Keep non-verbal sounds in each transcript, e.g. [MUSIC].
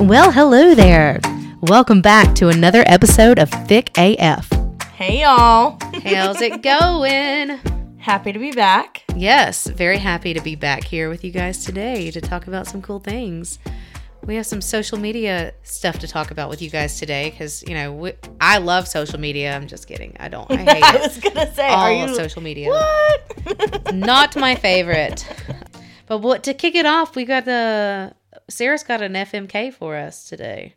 Well, hello there. Welcome back to another episode of Thick AF. Hey y'all. How's it [LAUGHS] going? Happy to be back. Yes, very happy to be back here with you guys today to talk about some cool things. We have some social media stuff to talk about with you guys today because, you know, we, I love social media. I'm just kidding. I don't. I [LAUGHS] hate I was gonna say, All are you of social media. what? [LAUGHS] Not my favorite. But what to kick it off, we got the Sarah's got an FMK for us today.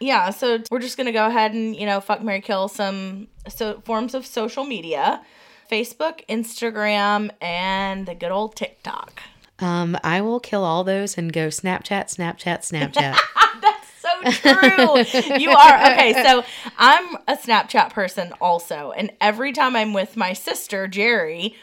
yeah, so we're just gonna go ahead and you know fuck Mary kill some so forms of social media, Facebook, Instagram, and the good old TikTok. Um, I will kill all those and go Snapchat, Snapchat, Snapchat. [LAUGHS] That's so true. you are okay. So I'm a Snapchat person also, and every time I'm with my sister Jerry,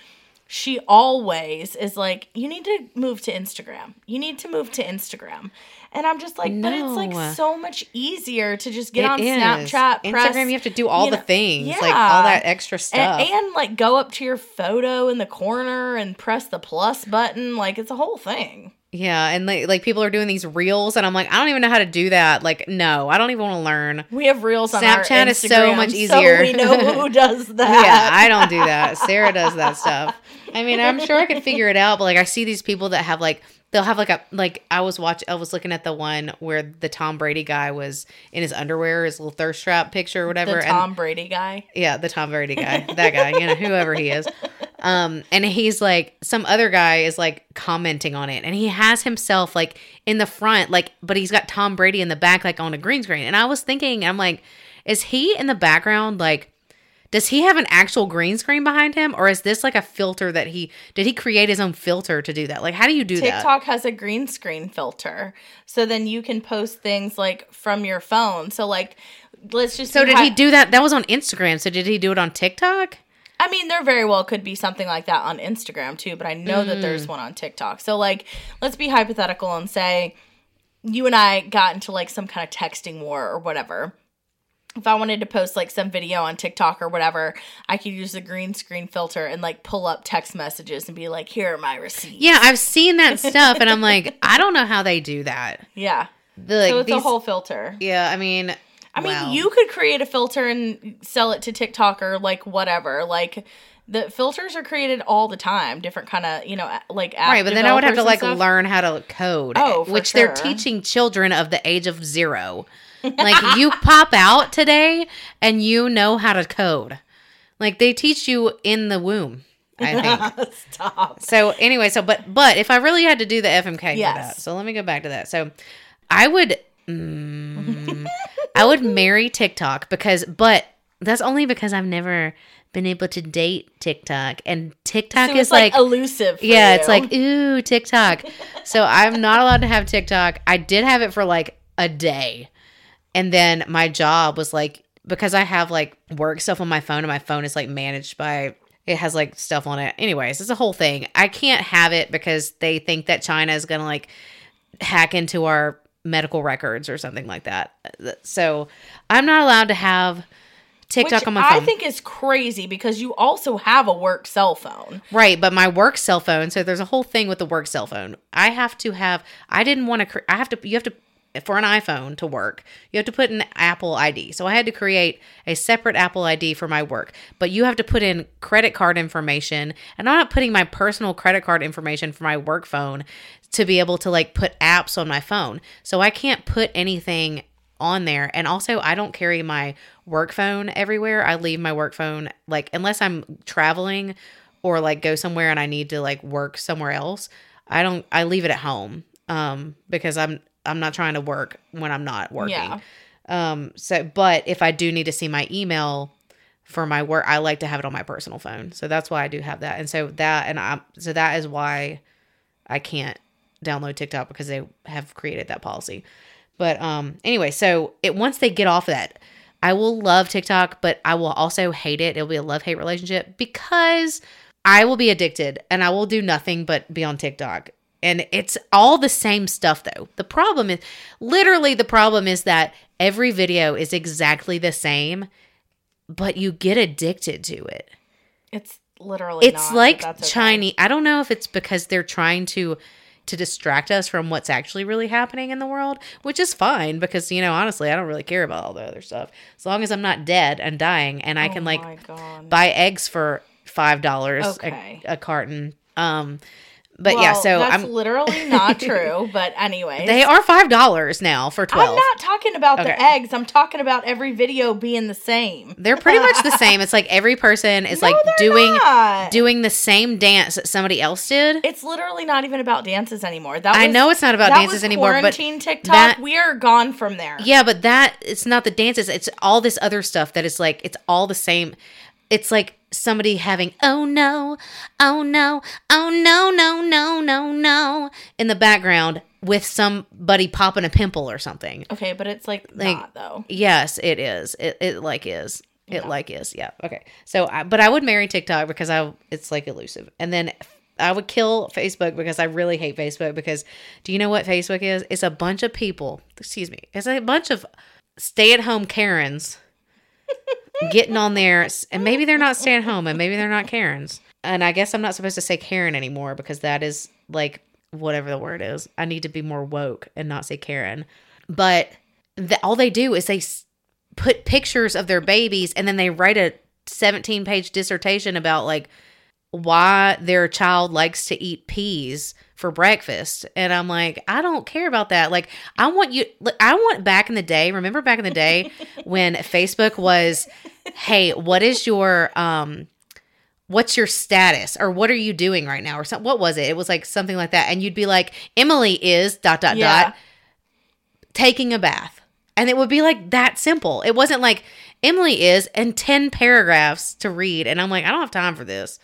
she always is like, "You need to move to Instagram. You need to move to Instagram." And I'm just like, but it's like so much easier to just get It on is. Snapchat, Instagram, press, you have to do all you the know- things, like all that extra stuff. and, and like go up to your photo in the corner and press the plus button. Like it's a whole thing. Yeah, and like, like people are doing these reels, and I'm like, I don't even know how to do that. Like, no, I don't even want to learn. We have reels on our Snapchat is so much So easier. we know who [LAUGHS] does that. Yeah, I don't do that. Sarah does that stuff. I mean, I'm sure I could figure it out, but like I see these people that have like they'll have like a like I was watching I was looking at the one where the Tom Brady guy was in his underwear, his little thirst trap picture or whatever. the and Tom Brady guy. Yeah, the Tom Brady guy. That guy, you know, whoever he is. Um, and he's like some other guy is like commenting on it and he has himself like in the front, like but he's got Tom Brady in the back, like on a green screen. And I was thinking, I'm like, is he in the background like does he have an actual green screen behind him or is this like a filter that he did he create his own filter to do that? Like how do you do that? TikTok has a green screen filter. So then you can post things like from your phone. So like let's just So did how- he do that? That was on Instagram. So did he do it on TikTok? I mean, there very well could be something like that on Instagram too, but I know that Mm. there's one on TikTok. So like let's be hypothetical and say you and I got into like some kind of texting war or whatever. If I wanted to post like some video on TikTok or whatever, I could use the green screen filter and like pull up text messages and be like, "Here are my receipts." Yeah, I've seen that stuff and I'm like, [LAUGHS] I don't know how they do that. yeah. The, like, So it's a whole filter. Yeah, I mean, I mean, wow. you could create a filter and sell it to TikTok or like whatever. Like the filters are created all the time, different kind of you know like right, but then I would have to like stuff. learn how to code. Oh, for which they're teaching children of the age of zero. [LAUGHS] Like you pop out today and you know how to code. Like they teach you in the womb. I [LAUGHS] think. Stop. So anyway, so but but if I really had to do the FMK for Yes. that, so let me go back to that. So I would, mm, [LAUGHS] I would marry TikTok because, but that's only because I've never been able to date TikTok, and TikTok So is like, like, elusive. For yeah, you. it's like ooh TikTok. [LAUGHS] so I'm not allowed to have TikTok. I did have it for like a day, and then my job was like because I have like work stuff on my phone, and my phone is like managed by it has like stuff on it. Anyways, it's a whole thing. I can't have it because they think that China is gonna like hack into our medical records or something like that. So I'm not allowed to have TikTok Which on my phone. I think is crazy because you also have a work cell phone. Right, but my work cell phone. So there's a whole thing with the work cell phone. I have to have. I didn't want to. I have to. You have to for an iPhone to work. You have to put an Apple ID. So I had to create a separate Apple ID for my work. But you have to put in credit card information, and I'm not putting my personal credit card information for my work phone to be able to like put apps on my phone. So I can't put anything on there. And also, I don't carry my work phone everywhere. I leave my work phone like unless I'm traveling or like go somewhere and I need to like work somewhere else. I don't. I leave it at home um, because I'm I'm not trying to work when I'm not working. Yeah. Um. So, but if I do need to see my email for my work, I like to have it on my personal phone. So that's why I do have that. And so that and I so that is why I can't download TikTok because they have created that policy. But um anyway, so it once they get off of that, I will love TikTok, but I will also hate it. It'll be a love-hate relationship because I will be addicted and I will do nothing but be on TikTok. And it's all the same stuff though. The problem is literally the problem is that every video is exactly the same, but you get addicted to it It's literally it's not, like okay. Chinese. I don't know if it's because they're trying to to distract us from what's actually really happening in the world, which is fine because, you know, honestly, I don't really care about all the other stuff. As long as I'm not dead and dying and I Oh can like buy eggs for five dollars Okay. a, a carton. Um, but yeah, so that's I'm. literally not [LAUGHS] true. But anyway, They are five dollars now for twelve. I'm not talking about the eggs. I'm talking about every video being the same. They're pretty much the [LAUGHS] same. It's like every person is No, like doing not. doing the same dance that somebody else did. It's literally not even about dances anymore. That I know it's not about dances was anymore, but quarantine TikTok. that- we are gone from there. Yeah, but that it's not the dances. It's all this other stuff that is like it's all the same. It's like somebody having oh no, oh no, oh no, no, no, no, no in the background with somebody popping a pimple or something. Okay, but it's like, Like- not though. Yes, it is. It it like is. It like is. Yeah. Okay. So, I, but I would marry TikTok because I it's like elusive, and then I would kill Facebook because I really hate Facebook because do you know what Facebook is? It's a bunch of people. Excuse me. It's a bunch of stay at home Karens getting on there, and maybe they're not staying home, and maybe they're not Karens. And I guess I'm not supposed to say Karen anymore because that is like whatever the word is. I need to be more woke and not say Karen. But the, all they do is they s- put pictures of their babies and then they write a 17 page dissertation about like why their child likes to eat peas for breakfast and i'm like i don't care about that like i want you like, i want back in the day remember back in the day [LAUGHS] when facebook was hey what is your um what's your status or what are you doing right now or something what was it it was like something like that and you'd be like emily is dot dot Yeah. dot taking a bath. And it would be like that simple. It wasn't like Emily is and 10 paragraphs to read and I'm like I don't have time for this.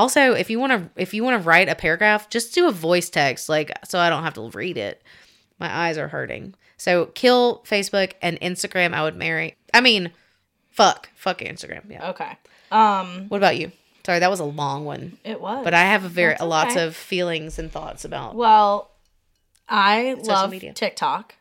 Also, if you want to if you want to write a paragraph, just do a voice text like so I don't have to read it. My eyes are hurting. So kill Facebook and Instagram I would marry. I mean, fuck. Fuck Instagram. Yeah. Okay. Um, What about you? Sorry, that was a long one. it was. But I have a very a lots of feelings and thoughts about Well, I love media. TikTok.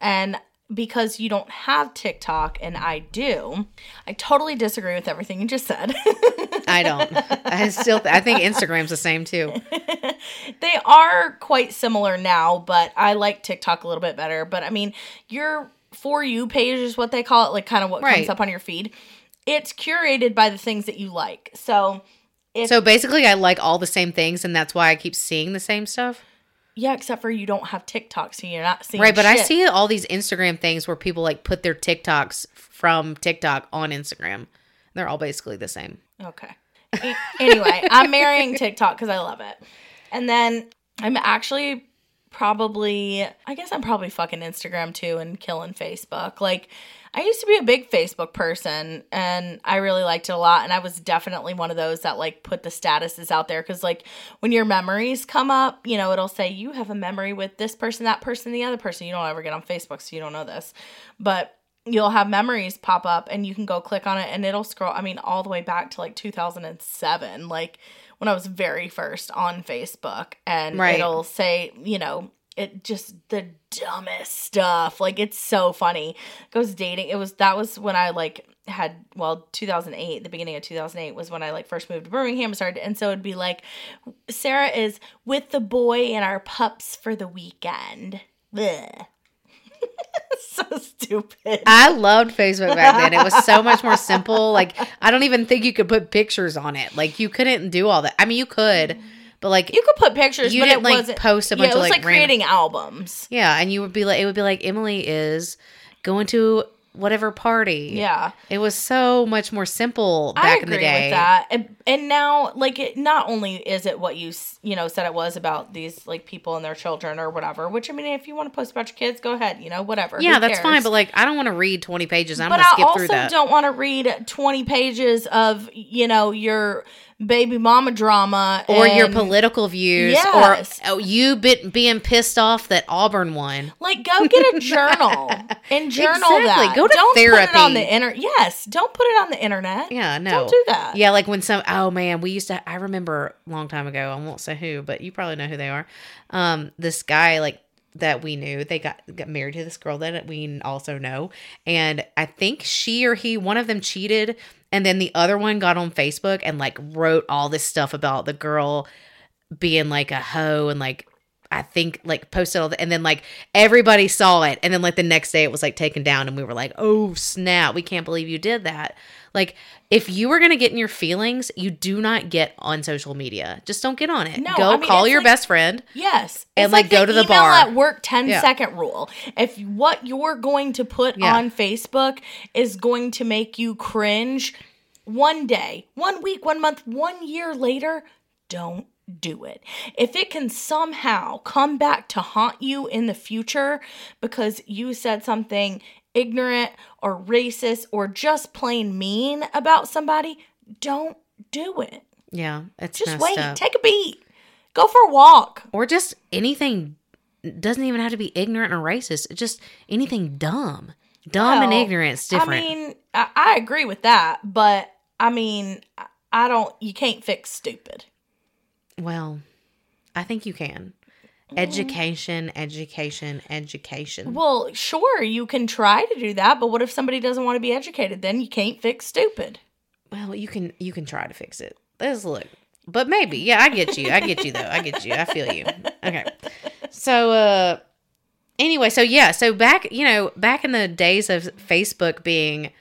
And because you don't have TikTok and I do, I totally disagree with everything you just said. [LAUGHS] I don't. I still I think Instagram's the same too. [LAUGHS] they are quite similar now, but I like TikTok a little bit better. But I mean, your For You page is what they call it, like kind of what comes up on your feed. It's curated by the things that you like. So, if, So basically, I like all the same things, and that's why I keep seeing the same stuff. yeah, except for you don't have TikTok, so you're not seeing Right, but I see all these Instagram things where people like put their TikToks from TikTok on Instagram. They're all basically the same. Okay. Anyway, I'm marrying TikTok because I love it. And then I'm actually probably, I guess I'm probably fucking Instagram too and killing Facebook. Like, I used to be a big Facebook person and I really liked it a lot. And I was definitely one of those that like put the statuses out there because, like, when your memories come up, you know, it'll say you have a memory with this person, that person, the other person. You don't ever get on Facebook, so you don't know this. But you'll have memories pop up and you can go click on it and it'll scroll i mean all the way back to like 2007 like when i was very first on facebook and Right. it'll say you know it just the dumbest stuff like it's so funny it goes dating it was that was when i like had well 2008 the beginning of 2008 was when i like first moved to birmingham and started and so it'd be like sarah is with the boy and our pups for the weekend Blech. [LAUGHS] so stupid I loved Facebook back then. It was so much more simple. Like I don't even think you could put pictures on it. Like you couldn't do all that. I mean, you could, but like You could put pictures, You didn't, like, post a bunch yeah, it of, was like, like, random- creating albums. yeah, and you would be like, it would be like Emily is going to whatever party. Yeah, it was so much more simple back in the day. with that. And, and now, like, it not only is it what you you know said it was about these like people and their children or whatever. Which I mean, if you want to post about your kids, go ahead. You know, whatever. Yeah, Who that's fine. But like, I don't want to read twenty pages. I'm but gonna I skip also through that. don't want to read twenty pages of you know your baby mama drama or your political views, Yes. or oh, you bit, being pissed off that Auburn won. Like, go get a journal [LAUGHS] and journal Exactly. that. Go to don't put it on therapy. the inter. Yes, don't put it on the internet. Yeah, no, Don't do that. Yeah, like when some. Oh man, we used to. I remember a long time ago. I won't say who, but you probably know who they are. Um, this guy like that we knew. They got got married to this girl that we also know, and I think she or he, one of them cheated, and then the other one got on Facebook and like wrote all this stuff about the girl being like a hoe and like I think like posted all the, and then like everybody saw it and then like the next day it was like taken down and we were like, "Oh, snap. We can't believe you did that." Like if you are going to get in your feelings, you do not get on social media. Just don't get on it. No, go I mean, call your like- best friend. Yes. And, It's like, go to the bar. at work 10 Yeah. second rule. If what you're going to put Yeah. on Facebook is going to make you cringe one day, one week, one month, one year later, don't do it. If it can somehow come back to haunt you in the future because you said something ignorant or racist or just plain mean about somebody, don't do it. Yeah, it's Just wait, up. take a beat. Go for a walk. or just anything doesn't even have to be ignorant or racist. Just anything dumb. Dumb and Well, ignorant is different. I mean, I, I agree with that, but I mean, I don't. You can't fix stupid. well, I think you can. Education, education, education. Well, sure, you can try to do that, but what if somebody doesn't want to be educated? Then you can't fix stupid. Well, you can you can try to fix it. Let's look. But maybe. Yeah, I get you. I get you though. I get you. I feel you. Okay. So uh anyway, so yeah, so back, you know, back in the days of Facebook being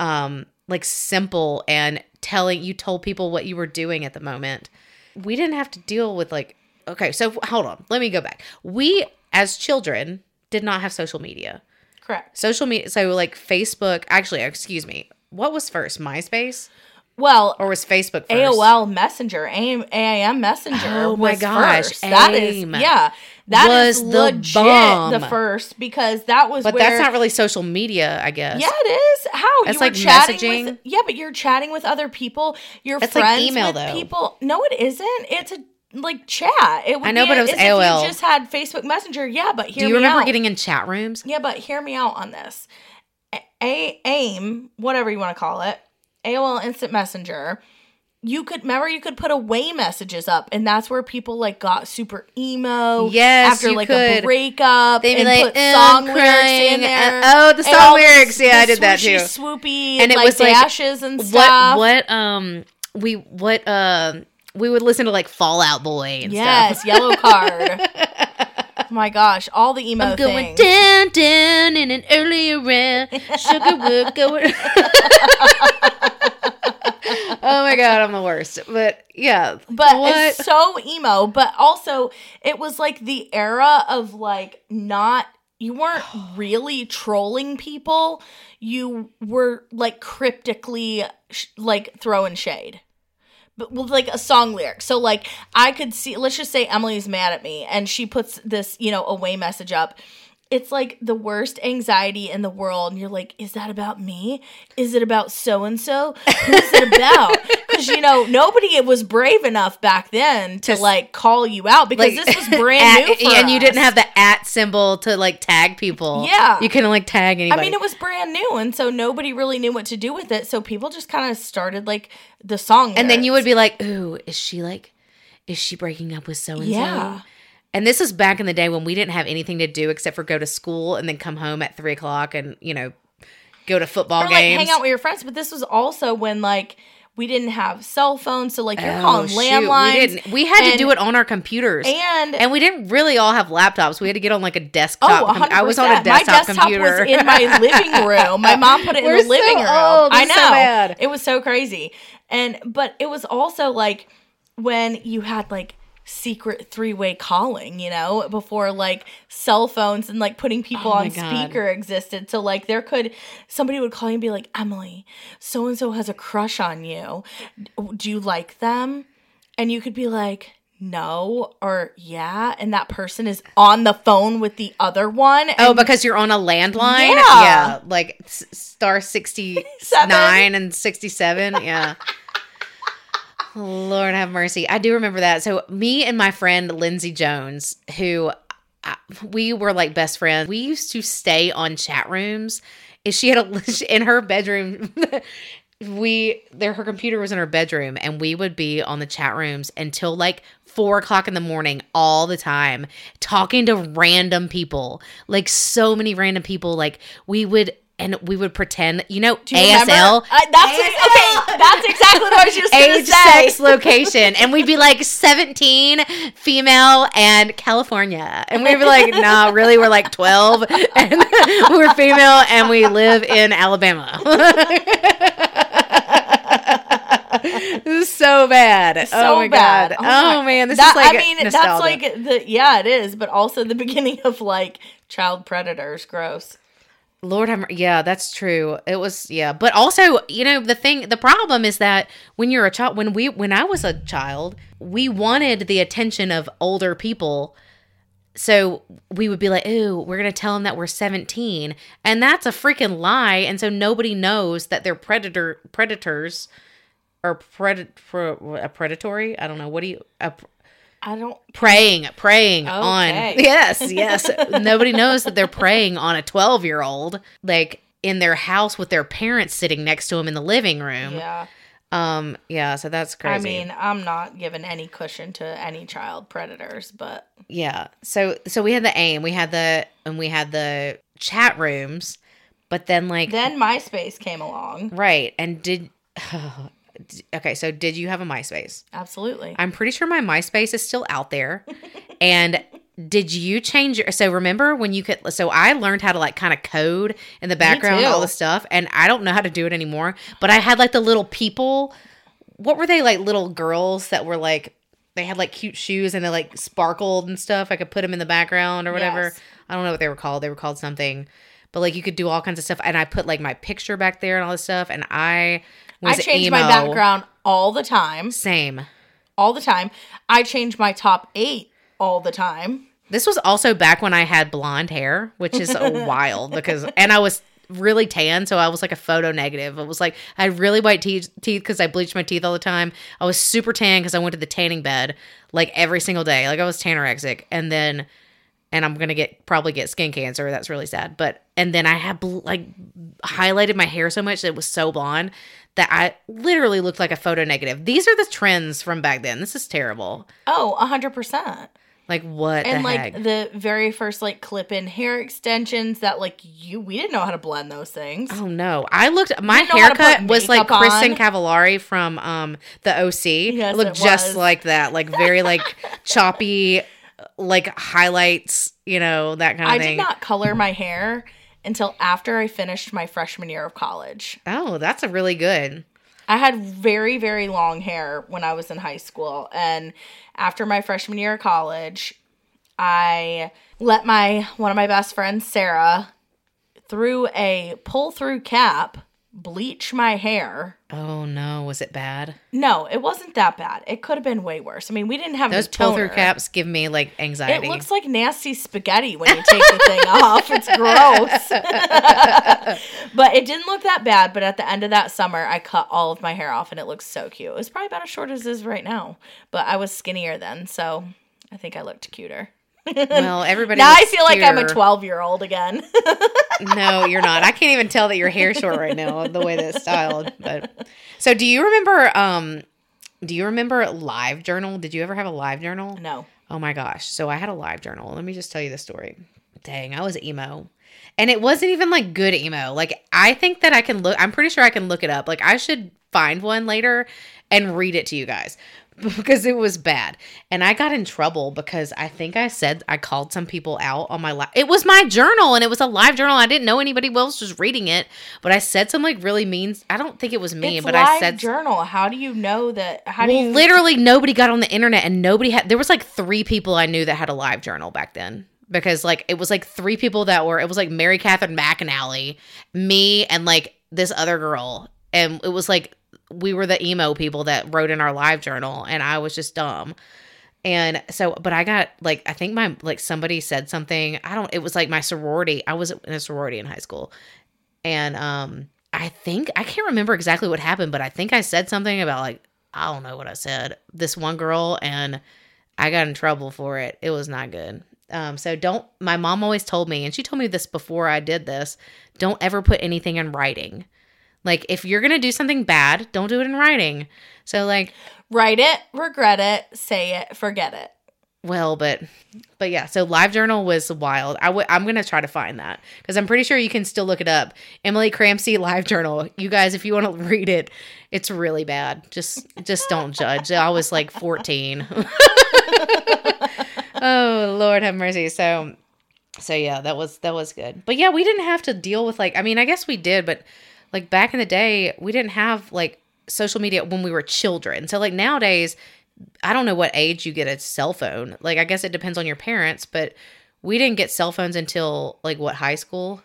um like simple and telling you told people what you were doing at the moment. We didn't have to deal with like okay, so hold on. Let me go back. We as children did not have social media. Correct. Social media so like Facebook, actually, excuse me. What was first? MySpace Well, or was Facebook first? AOL Messenger, AIM, AIM Messenger. Oh my gosh, first. that is yeah, that was the legit bomb. the first because that was. But where, that's not really social media, I guess. Yeah, it is. How That's you like chatting messaging. With, yeah, but you're chatting with other people. You're That's like friends email, with though. people. No, it isn't. It's a like chat. It would I know, be but it was AOL. You just had Facebook Messenger. Yeah, but hear Do you me remember out. getting in chat rooms? Yeah, but hear me out on this. A, AIM, whatever you want to call it, AOL Instant Messenger. You could remember you could put away messages up, and that's where people like got super emo. Yes, after like could. a breakup, They'd be and like, put "Oh, song lyrics crying," in there. and- oh, the song all the- lyrics. Yeah, I the did that too. Swoopy, And it like was like, dashes and stuff. what what um we what um we would listen to like Fall Out Boy and Yes, stuff. Yellowcard. oh [LAUGHS] my gosh, all the emo I'm going things. down, down in an earlier round. Sugar wood going. [LAUGHS] oh my god, I'm the worst. But yeah, but what? it's so emo but also it was like the era of like not you weren't [SIGHS] really trolling people you were like cryptically sh- like throwing shade but with like a song lyric. So like i could see let's just say emily's mad at me and she puts this you know away message up. It's like the worst anxiety in the world. And you're like is that about me? Is it about so and so who's it about [LAUGHS] because you know nobody was brave enough back then to like call you out because Like, this was [LAUGHS] brand at- new for and you didn't have the at symbol to like tag people. Yeah. you couldn't like tag anybody. I mean, it was brand new, and so nobody really knew what to do with it. So people just kind of started like the song, and then you would be like, "Ooh, is she like, is she breaking up with so and so?" Yeah. And this was back in the day when we didn't have anything to do except for go to school and then come home at three o'clock and you know go to football or like games. hang out with your friends. But this was also when like we didn't have cell phones, so like you're Oh, calling shoot, landlines. We, didn't. we had to do it on our computers. and and we didn't really all have laptops. We had to get on like a Oh, desktop. 100%. I was on a desktop, my desktop computer. was in my [LAUGHS] living room. My mom put it in We're the so living room. I know. so bad. It was so crazy. And but it was also like when you had like secret three-way calling, you know, before like cell phones and like putting people Oh on God. speaker existed. So like there could somebody would call you and be like, "Emily, so and so has a crush on you. Do you like them?" And you could be like, no, or yeah, and that person is on the phone with the other one. Oh, because you're on a landline? Yeah. like s- star 69 [LAUGHS] and 67. Yeah. Lord have mercy. I do remember that. So, me and my friend Lindsay Jones, who I, we were like best friends, we used to stay on chat rooms. Is she had a [LAUGHS] in her bedroom? [LAUGHS] we there her computer was in her bedroom and we would be on the chat rooms until like four o'clock in the morning all the time talking to random people like so many random people like we would and we would pretend, you know, Do you? ASL. Uh, that's okay. That's exactly what I was just Age, sex, location, and we'd be like seventeen, female, and California, and we'd be like, "Nah, really, we're like twelve, [LAUGHS] and we're female, and we live in Alabama." this [LAUGHS] is so bad. so oh my bad. god. Oh Oh, man, this That- is like I mean, that's nostalgia. like the yeah, it is, but also the [LAUGHS] beginning of like child predators. Gross. Lord mer- yeah, that's true. It was yeah, but also you know the thing, the problem is that when you're a child, when we when I was a child, we wanted the attention of older people. So we would be like, "Ooh, we're gonna tell them that we're 17," and that's a freaking lie. And so nobody knows that they're predator predators or pred pro, a predatory. I don't know. What do you a, I don't. praying preying on [LAUGHS] yes yes nobody knows that they're praying on a 12 year old like in their house with their parents sitting next to them in the living room Yeah. um yeah so that's crazy I mean, I'm not giving any cushion to any child predators, but yeah so so we had the aim we had the and we had the chat rooms but then like then MySpace came along. right and did [SIGHS] okay so did you have a myspace Absolutely. I'm pretty sure my MySpace is still out there. [LAUGHS] and did you change your so remember when you could so I learned how to like kind of code in the background all the stuff and I don't know how to do it anymore, but I had like the little people what were they like little girls that were like they had like cute shoes and they like sparkled and stuff. I could put them in the background or whatever. Yes. I don't know what they were called. They were called something. But like you could do all kinds of stuff and I put like my picture back there and all this stuff and I I change emo. my background all the time. Same. All the time. I change my top eight all the time. This was also back when I had blonde hair, which is [LAUGHS] wild because, and I was really tan, so I was like a photo negative. It was like I had really white teeth teeth because I bleached my teeth all the time. I was super tan because I went to the tanning bed like every single day. Like I was tanorexic, and then, and I'm gonna get probably get skin cancer. That's really sad. But and then I had bl- like highlighted my hair so much that it was so blonde that I literally looked like a photo negative. These are the trends from back then. This is terrible. Oh, 100%. Like what and the like heck? the very first like clip-in hair extensions that like you we didn't know how to blend those things. Oh no! I looked. My didn't know how to haircut was like Kristin. Cavallari from um the OC. Yes, it looked it just was. like that, like very like [LAUGHS] choppy, like highlights. You know that kind of I thing. I did not color my hair until after I finished my freshman year of college. oh, that's a really good. I had very, very long hair when I was in high school. And after my freshman year of college, I let my one of my best friends, Sarah, through a pull through cap, bleach my hair. Oh no, was it bad? No, it wasn't that bad. It could have been way worse. I mean, we didn't have Those pull through caps give me like anxiety. It looks like nasty spaghetti when you take the thing [LAUGHS] off. It's gross. [LAUGHS] but it didn't look that bad. But at the end of that summer, I cut all of my hair off and it looks so cute. It was probably about as short as it is right now. But I was skinnier then. So I think I looked cuter. Well, [LAUGHS] everybody. now I feel like I'm a 12 year old again. [LAUGHS] no, you're not. I can't even tell that your hair's short right now the way that it's styled. But so, do you remember? Um, do you remember Live Journal? Did you ever have a Live Journal? no. Oh my gosh. So I had a live journal. Let me just tell you the story. Dang, I was emo. And it wasn't even like good emo. Like I think that I can look I'm pretty sure I can look it up. Like I should find one later and read it to you guys because it was bad. And I got in trouble because I think I said I called some people out on my live. It was my journal and it was a live journal. I didn't know anybody else was reading it, but I said some like really mean I don't think it was me, It's but I said journal. How do you know that? How do well, you literally nobody got on the internet and nobody had there was like three people I knew that had a live journal back then. Because like it was like three people that were it was like Mary Catherine McAnally, me, and like this other girl. And it was like we were the emo people that wrote in our live journal and I was just dumb. And so, but I got like, I think my, like somebody said something. I don't, it was like my sorority. I was in a sorority in high school. And, um, I think, I can't remember exactly what happened, but I think I said something about like, I don't know what I said. This one girl and I got in trouble for it. It was not good. Um, so don't, my mom always told me, and she told me this before I did this, don't ever put anything in writing. Like if you're going to do something bad, don't do it in writing. So like, write it, regret it, say it, forget it? well, but but yeah. So LiveJournal was wild. I w- I'm gonna try to find that because I'm pretty sure you can still look it up. Emily Cramsey LiveJournal. You guys, if you want to read it, it's really bad. Just just don't judge. I was like 14. [LAUGHS] oh Lord have mercy. So so yeah, that was that was good. But yeah, we didn't have to deal with like I mean, I guess we did, but like back in the day, we didn't have like social media when we were children. So like nowadays, I don't know what age you get a cell phone. Like I guess it depends on your parents, but we didn't get cell phones until like what high school?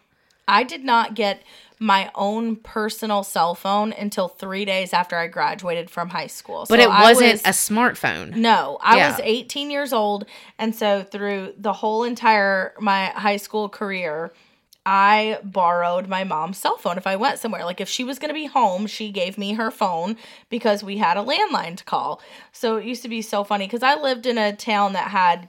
I did not get my own personal cell phone until three days after I graduated from high school. But So it wasn't was- a smartphone. No, I Yeah. was 18 years old, and so through the whole entire my high school career, I borrowed my mom's cell phone if I went somewhere. Like if she was going to be home, she gave me her phone because we had a landline to call. So it used to be so funny because I lived in a town that had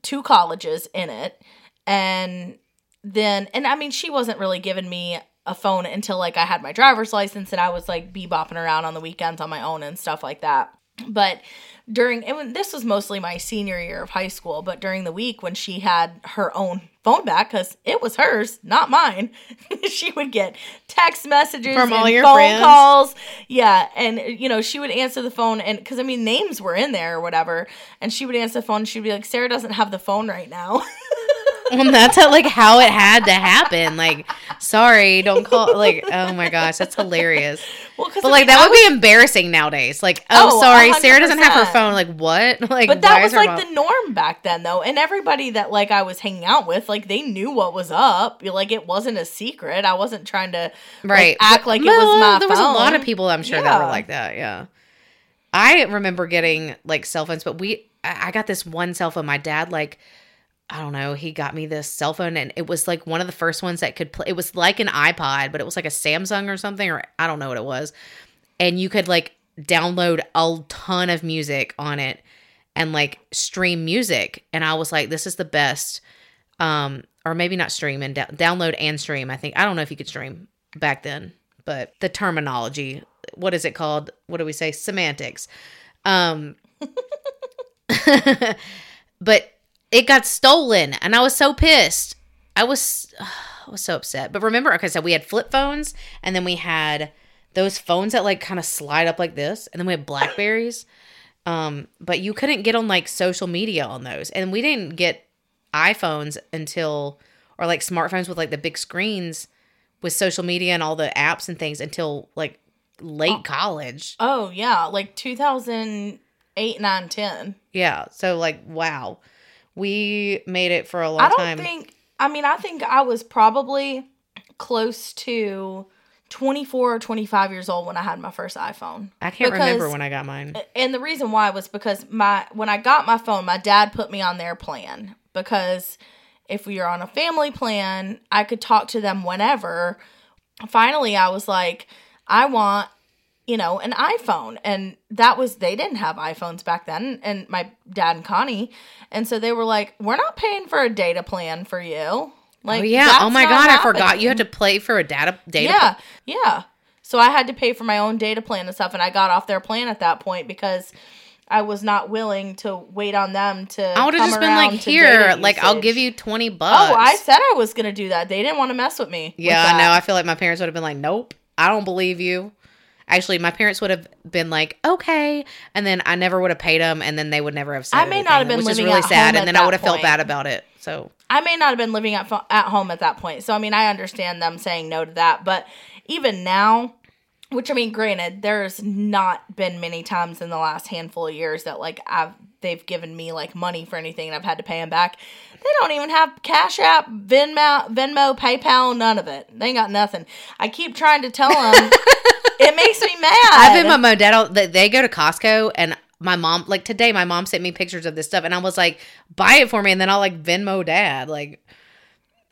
two colleges in it, and then and I mean she wasn't really giving me a phone until like I had my driver's license and I was like bebopping around on the weekends on my own and stuff like that. But during and this was mostly my senior year of high school, but during the week when she had her own phone back because it was hers, not mine, [LAUGHS] she would get text messages From all and your phone friends. calls. Yeah, and you know she would answer the phone and because I mean names were in there or whatever, and she would answer the phone. And she'd be like, "Sarah doesn't have the phone right now." [LAUGHS] And that's how, like how it had to happen. Like, sorry, don't call. Like, oh my gosh, that's hilarious. well, because But like that would be embarrassing nowadays. Like, oh, Oh, sorry, Sarah doesn't have her phone. Like, what? [LAUGHS] Like, But why was like mom- the norm back then, though, and everybody that like I was hanging out with, like they knew what was up. Like it wasn't a secret. I wasn't trying to like, right act like it well, was my there was a lot of people i'm sure that were like that yeah i remember getting like cell phones but we i I got this one cell phone my dad like i don't know he got me this cell phone and it was like one of the first ones that could play it was like an ipod but it was like a samsung or something or i don't know what it was. And you could like download a ton of music on it and like stream music. And i was like this is the best um or maybe not stream and down download and stream i think i don't know if you could stream back then but the terminology what is it called? What do we say? Semantics. Um [LAUGHS] but it got stolen and i was so pissed i was [SIGHS] i was so upset but remember okay so we had flip phones and then we had those phones that like kind of slide up like this and then we had blackberries um but you couldn't get on like social media on those and we didn't get iPhones until or like smartphones with like the big screens with social media and all the apps and things until like late college. Oh yeah, like 2008, 9, 10. Yeah. So like wow. We made it for a long time. I don't time. think. I mean, I think I was probably close to 24 or 25 years old when I had my first iPhone. I can't remember when I got mine. and the reason why was because my when I got my phone, my dad put me on their plan because if we were on a family plan, I could talk to them whenever. Finally, I was like, I want, you know, an iPhone. And that was they didn't have iPhones back then and my dad and Connie. And so they were like, "We're not paying for a data plan for you." Oh, like oh yeah. Oh my god, I forgot you had to play for a data data Yeah, yeah. So I had to pay for my own data plan and stuff, and I got off their plan at that point because I was not willing to wait on them to. I would have just been like, here, like I'll give you twenty bucks. Oh, I said I was gonna do that. They didn't want to mess with me. with Yeah, I that. know. I feel like my parents would have been like, "Nope, I don't believe you." Actually, my parents would have been like, "Okay," and then I never would have paid them, and then they would never have said. I may not have been living really sad, and then I would have felt bad about it. So I may not have been living at fo- at home at that point. So I mean, I understand them saying no to that, but even now, which I mean, granted, there's not been many times in the last handful of years that like I've they've given me like money for anything and I've had to pay them back. They don't even have Cash App, Venmo, Venmo, PayPal, none of it. They ain't got nothing. I keep trying to tell them. [LAUGHS] it makes me mad. I've been my mom, dad. all- They, go to Costco, and my mom, like today, my mom sent me pictures of this stuff, and I was like, "Buy it for me," and then I'll like Venmo dad. Like,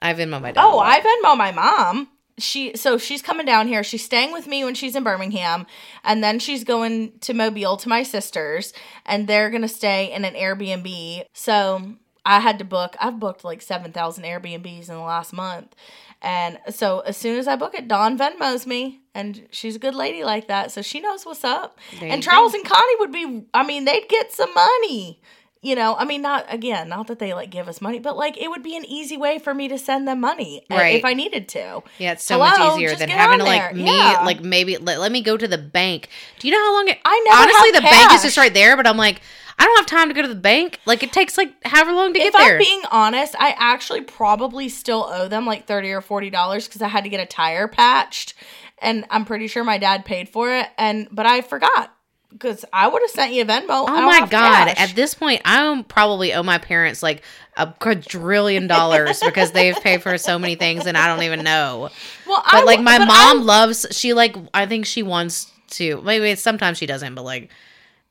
I Venmo my dad. Oh. I Venmo my mom. She so she's coming down here. She's staying with me when she's in Birmingham, and then she's going to Mobile to my sisters, and they're gonna stay in an Airbnb. So I had to book. I've booked like seven thousand Airbnbs in the last month, and so as soon as I book it, Dawn Venmos me, and she's a good lady like that, so she knows what's up. There and Charles and Connie would be. I mean, they'd get some money. You know, I mean, not again, not that they like give us money, but like it would be an easy way for me to send them money uh, Right. if I needed to. Yeah, it's so Hello, much easier than having to like there. me Yeah. like maybe let, let me go to the bank. Do you know how long it I know honestly the bank is just right there, but I'm like, I don't have time to go to the bank. Like it takes like however long to If get there. I'm being honest, I actually probably still owe them like thirty or forty dollars because I had to get a tire patched, and I'm pretty sure my dad paid for it. And but I forgot because I would have sent you a Venmo. Oh my god! cash. At this point, I probably owe my parents like a quadrillion dollars because they've paid for so many things and I don't even know. well, But I like my but mom I- loves. She like I think she wants to. Maybe sometimes she doesn't, but like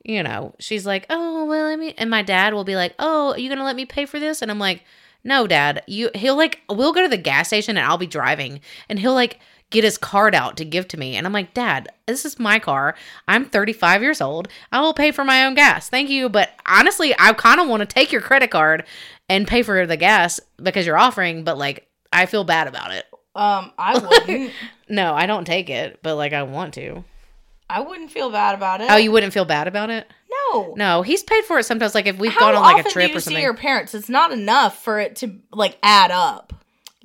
you know, she's like, oh well, let me. And my dad will be like, oh, are you gonna let me pay for this? And I'm like, no, dad. You he'll like we'll go to the gas station and I'll be driving and he'll like get his card out to give to me and I'm like, dad, this is my car. I'm 35 years old. I will pay for my own gas. Thank you, but honestly, I kind of want to take your credit card and pay for the gas because you're offering, but like I feel bad about it. um, I [LAUGHS] wouldn't. No, I don't take it, but like I want to. I wouldn't feel bad about it. Oh, you wouldn't feel bad about it? no. No, he's paid for it sometimes. Like if we've How gone on like a often trip do you or see something. your parents? It's not enough for it to like add up.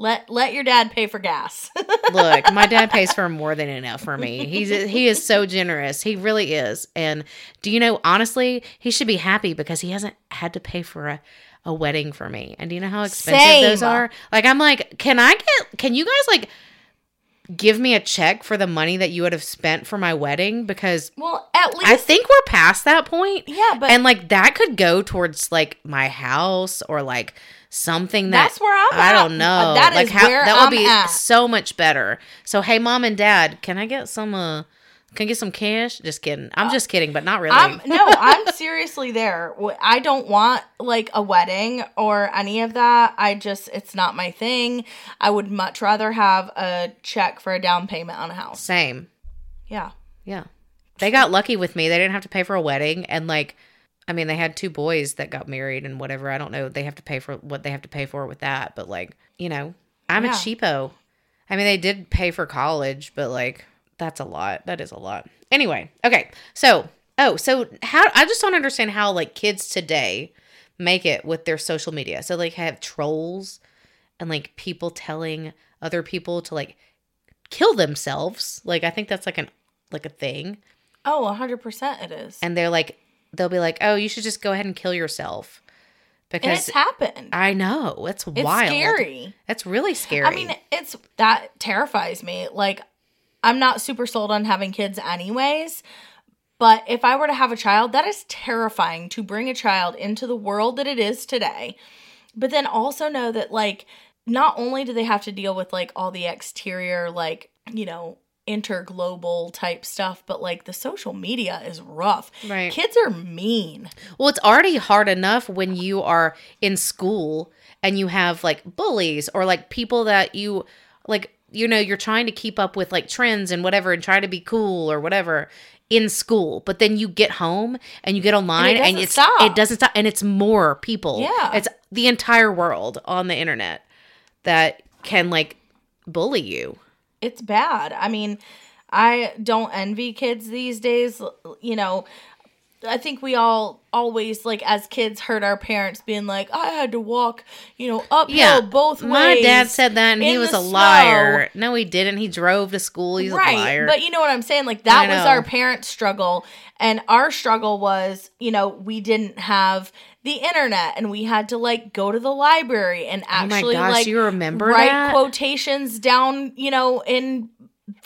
Let let your dad pay for gas. [LAUGHS] Look, my dad pays for more than enough for me. He's he is so generous. He really is. And do you know? Honestly, he should be happy because he hasn't had to pay for a. A wedding for me, and do you know how expensive those are? Like, I'm like, can I get? Can you guys like give me a check for the money that you would have spent for my wedding? Because well, at least I think we're past that point. yeah, but and like that could go towards like my house or like something that That's where I'm I at. don't know. That like is where that would I'm be at. so much better. So hey, mom and dad, can I get some? uh Can I get some cash? Just kidding. I'm just uh, kidding, but not really. I'm no, [LAUGHS] I'm seriously there. I don't want like a wedding or any of that. I just it's not my thing. I would much rather have a check for a down payment on a house. Same. Yeah. Yeah. They got lucky with me. They didn't have to pay for a wedding and like I mean, they had two boys that got married and whatever. I don't know. They have to pay for what they have to pay for with that, but like, you know, I'm a cheapo. I mean, they did pay for college, but like that's a lot. That is a lot. Anyway, okay. So, oh, so how I just don't understand how like kids today make it with their social media. So like have trolls and like people telling other people to like kill themselves. Like I think that's like an like a thing. Oh, 100% it is. And they're like they'll be like, "Oh, you should just go ahead and kill yourself." And Because it's happened. I know, it's, it's wild. scary. That's really scary. I mean, it's that terrifies me. Like, I'm not super sold on having kids, anyways. But if I were to have a child, that is terrifying to bring a child into the world that it is today. But then also know that, like, not only do they have to deal with, like, all the exterior, like, you know, interglobal type stuff, but, like, the social media is rough. Right. Kids are mean. Well, it's already hard enough when you are in school and you have like bullies or like people that you like, you know, you're trying to keep up with like trends and whatever and try to be cool or whatever in school. But then you get home and you get online and, doesn't it's stop. it doesn't stop and it's more people. Yeah. It's the entire world on the internet that can like bully you. it's bad. I mean, I don't envy kids these days. You know, I think we all always like as kids heard our parents being like, "I had to walk, you know, uphill Yeah. both ways." My dad said that and he was a snow. liar. No, he didn't. He drove to school. He's a liar. But you know what I'm saying? Like that was our parents' struggle. And our struggle was, you know, we didn't have the internet and we had to like go to the library and oh my actually gosh, like you remember write that? quotations down, you know, in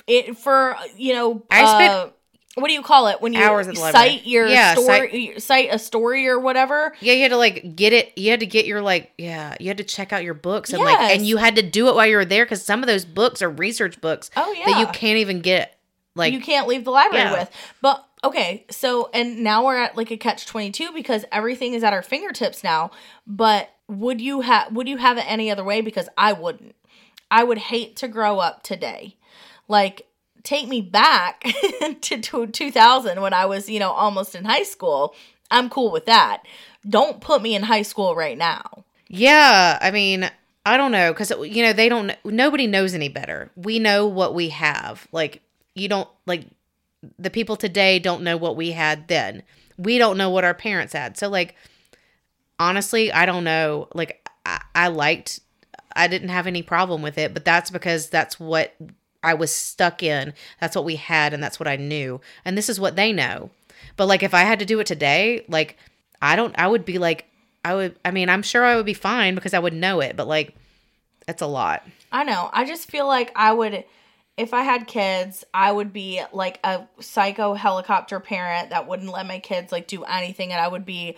it for, you know, I spent uh, what do you call it when you hours cite your Yeah, story cite a story or whatever? Yeah, you had to like get it. You had to get your like, yeah, you had to check out your books and like, and you had to do it while you were there because some of those books are research books Oh yeah that you can't even get. Like, you can't leave the library Yeah. with. But okay, so and now we're at like a catch 22 because everything is at our fingertips now. But would you have would you have it any other way because I wouldn't. I would hate to grow up today. Like take me back [LAUGHS] to, to 2000 when I was, you know, almost in high school. I'm cool with that. Don't put me in high school right now. yeah, I mean, I don't know because you know they don't. Nobody knows any better. We know what we have. Like you don't like the people today don't know what we had then. We don't know what our parents had. So like, honestly, I don't know. Like I, I liked I didn't have any problem with it, but that's because that's what I was stuck in. That's what we had and that's what I knew. And this is what they know. But like if I had to do it today, like I don't I would be like I would I mean, I'm sure I would be fine because I would know it, but like it's a lot. I know. I just feel like I would if I had kids, I would be like a psycho helicopter parent that wouldn't let my kids like do anything and I would be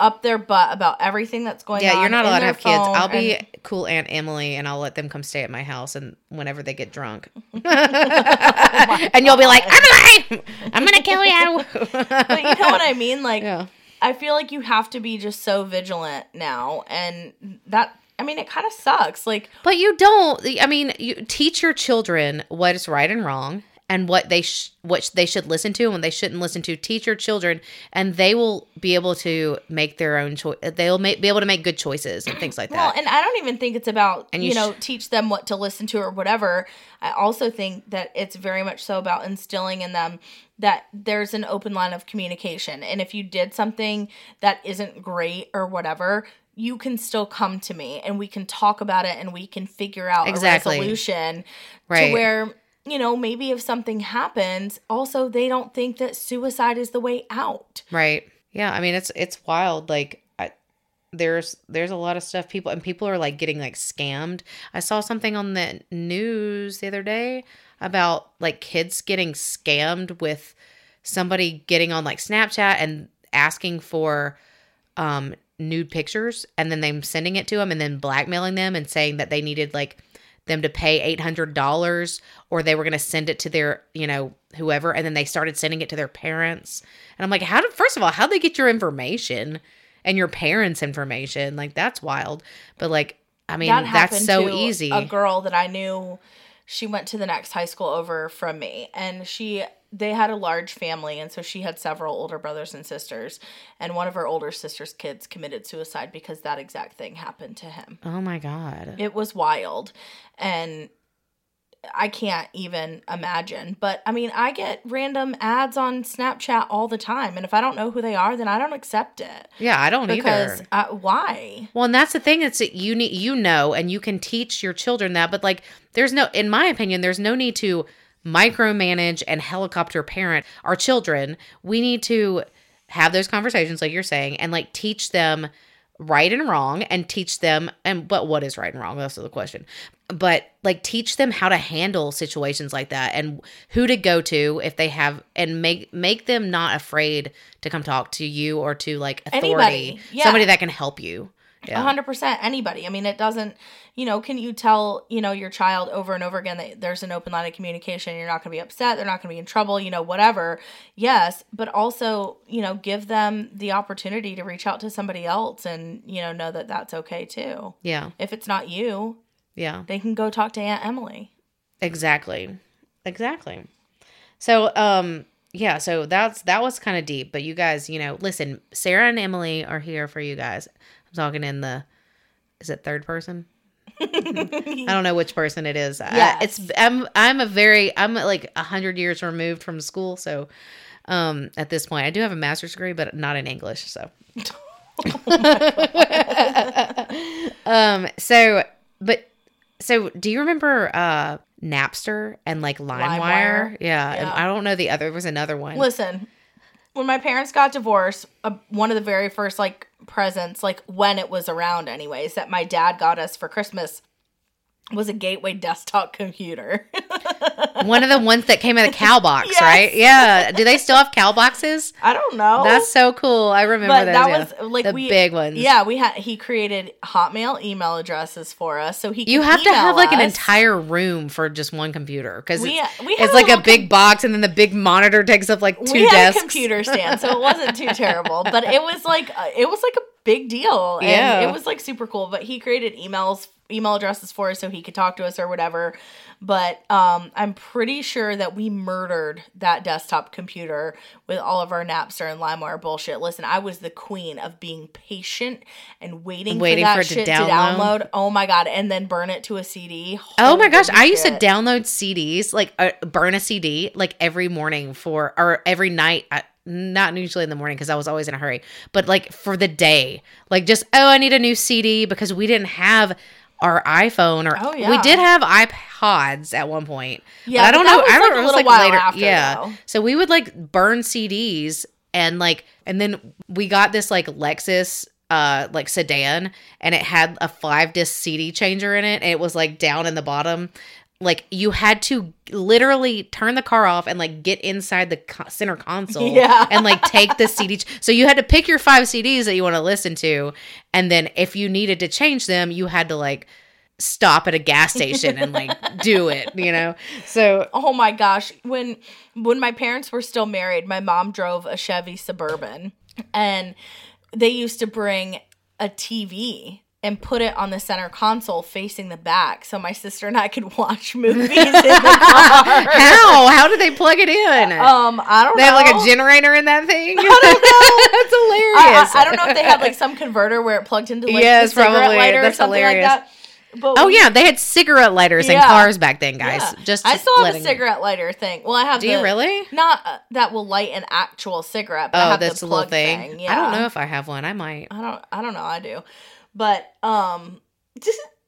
up their butt about everything that's going Yeah, on. Yeah, you're not allowed to have kids. I'll be and- cool Aunt Emily and I'll let them come stay at my house and whenever they get drunk. [LAUGHS] [LAUGHS] and you'll be like, Emily, I'm gonna kill you. [LAUGHS] but you know what I mean? Like yeah. I feel like you have to be just so vigilant now and that I mean it kind of sucks. Like But you don't. I mean, you teach your children what is right and wrong, and what they sh- what they should listen to and what they shouldn't listen to. Teach your children, and they will be able to make their own choice. They'll make, be able to make good choices and things like that. Well, and I don't even think it's about And you, you know sh- teach them what to listen to or whatever. I also think that it's very much so about instilling in them that there's an open line of communication, and if you did something that isn't great or whatever. You can still come to me and we can talk about it and we can figure out Exactly. a resolution Right. to where, you know, maybe if something happens, also they don't think that suicide is the way out. right? Yeah. I mean, it's it's wild. Like, there's there's a lot of stuff people and people are like getting like scammed. I saw something on the news the other day about like kids getting scammed with somebody getting on like Snapchat and asking for um nude pictures and then them sending it to them and then blackmailing them and saying that they needed like them to pay $800 or they were going to send it to their, you know, whoever and then they started sending it to their parents. And I'm like, how did first of all, how would they get your information and your parents' information? Like that's wild. But like I mean, that that's so easy. A girl that I knew, she went to the next high school over from me, and she they had a large family, and so she had several older brothers and sisters, and one of her older sister's kids committed suicide because that exact thing happened to him. oh my god. It was wild, and. I can't even imagine. But I mean, I get random ads on Snapchat all the time. And if I don't know who they are, then I don't accept it. Yeah, I don't Because either. uh, why? Well, and that's the thing. It's that you need you know, and you can teach your children that. But like, there's no, in my opinion, there's no need to micromanage and helicopter parent our children. We need to have those conversations, like you're saying, and like teach them right and wrong, and teach them and but what is right and wrong? That's the question. But like teach them how to handle situations like that and who to go to if they have and make make them not afraid to come talk to you or to like authority yeah. somebody that can help you A hundred percent anybody. I mean, it doesn't, you know, can you tell, you know, your child over and over again that there's an open line of communication, you're not gonna be upset, they're not gonna be in trouble, you know, whatever. Yes, but also, you know, give them the opportunity to reach out to somebody else and, you know, know that that's okay too. yeah If it's not you, yeah they can go talk to Aunt Emily. exactly exactly so um yeah so that's that was kind of deep but you guys you know listen sarah and emily are here for you guys i'm talking in the is it third person [LAUGHS] i don't know which person it is Yes. it's i'm i'm a very i'm like a hundred years removed from school so um at this point i do have a master's degree but not in english so [LAUGHS] um so but so do you remember uh napster and like limewire, LimeWire? yeah, and Yeah. i don't know the other was another one Listen, when my parents got divorced, uh, one of the very first like presents, like when it was around, anyways, that my dad got us for Christmas was a Gateway desktop computer. [LAUGHS] one of the ones that came in a cow box Yes. right yeah do they still have cow boxes I don't know. that's so cool i remember but those that yeah. was like the we big ones Yeah, we had he created Hotmail email addresses for us, so he you have to have like an entire room for just one computer because We- it's, we it's like a little big box and then the big monitor takes up like two we had desks a computer stand, so it wasn't too terrible. But it was like uh, it was like a big deal, and Yeah. it was like super cool. But he created emails, email addresses for us, so he could talk to us or whatever. But um, I'm pretty sure that we murdered that desktop computer with all of our Napster and LimeWire bullshit. Listen, I was the queen of being patient and waiting, Waiting for that for it to shit to download. download. Oh my god, and then burn it to a CD. Oh my gosh, Holy I used to download CDs, like uh, burn a CD, like every morning for, or every night. I, not usually in the morning because I was always in a hurry, but like for the day, like just oh, I need a new CD because we didn't have our iPhone or Oh, we did have iPods at one point. Yeah, but I don't know. I like, a it was little like while later. after, yeah. though. So we would like burn CDs and like and then we got this like Lexus uh like sedan and it had a five disc CD changer in it. And it was like down in the bottom. Like you had to literally turn the car off and like get inside the co- center console [LAUGHS] Yeah. and like take the CD. ch- So you had to pick your five CDs that you want to listen to, and then if you needed to change them, you had to like stop at a gas station and like [LAUGHS] do it. You know. So Oh my gosh, when when my parents were still married, my mom drove a Chevy Suburban and they used to bring a TV and put it on the center console facing the back so my sister and I could [LAUGHS] watch movies in the car. how how did they plug it in? Um, I don't they know. They have like a generator in that thing. I don't [LAUGHS] know. That's hilarious. I- I don't know if they had like some converter where it plugged into like Yes, the cigarette probably. lighter That's or something hilarious. like that. But Oh we- yeah, they had cigarette lighters in cars back then, guys. yeah. Just I still have a cigarette lighter thing. Well, I have. Do the, you really? Not uh, that will light an actual cigarette. But I Oh, have that's the a little plug thing. Yeah. I don't know if I have one. I might. I don't. I don't know. I do, but um.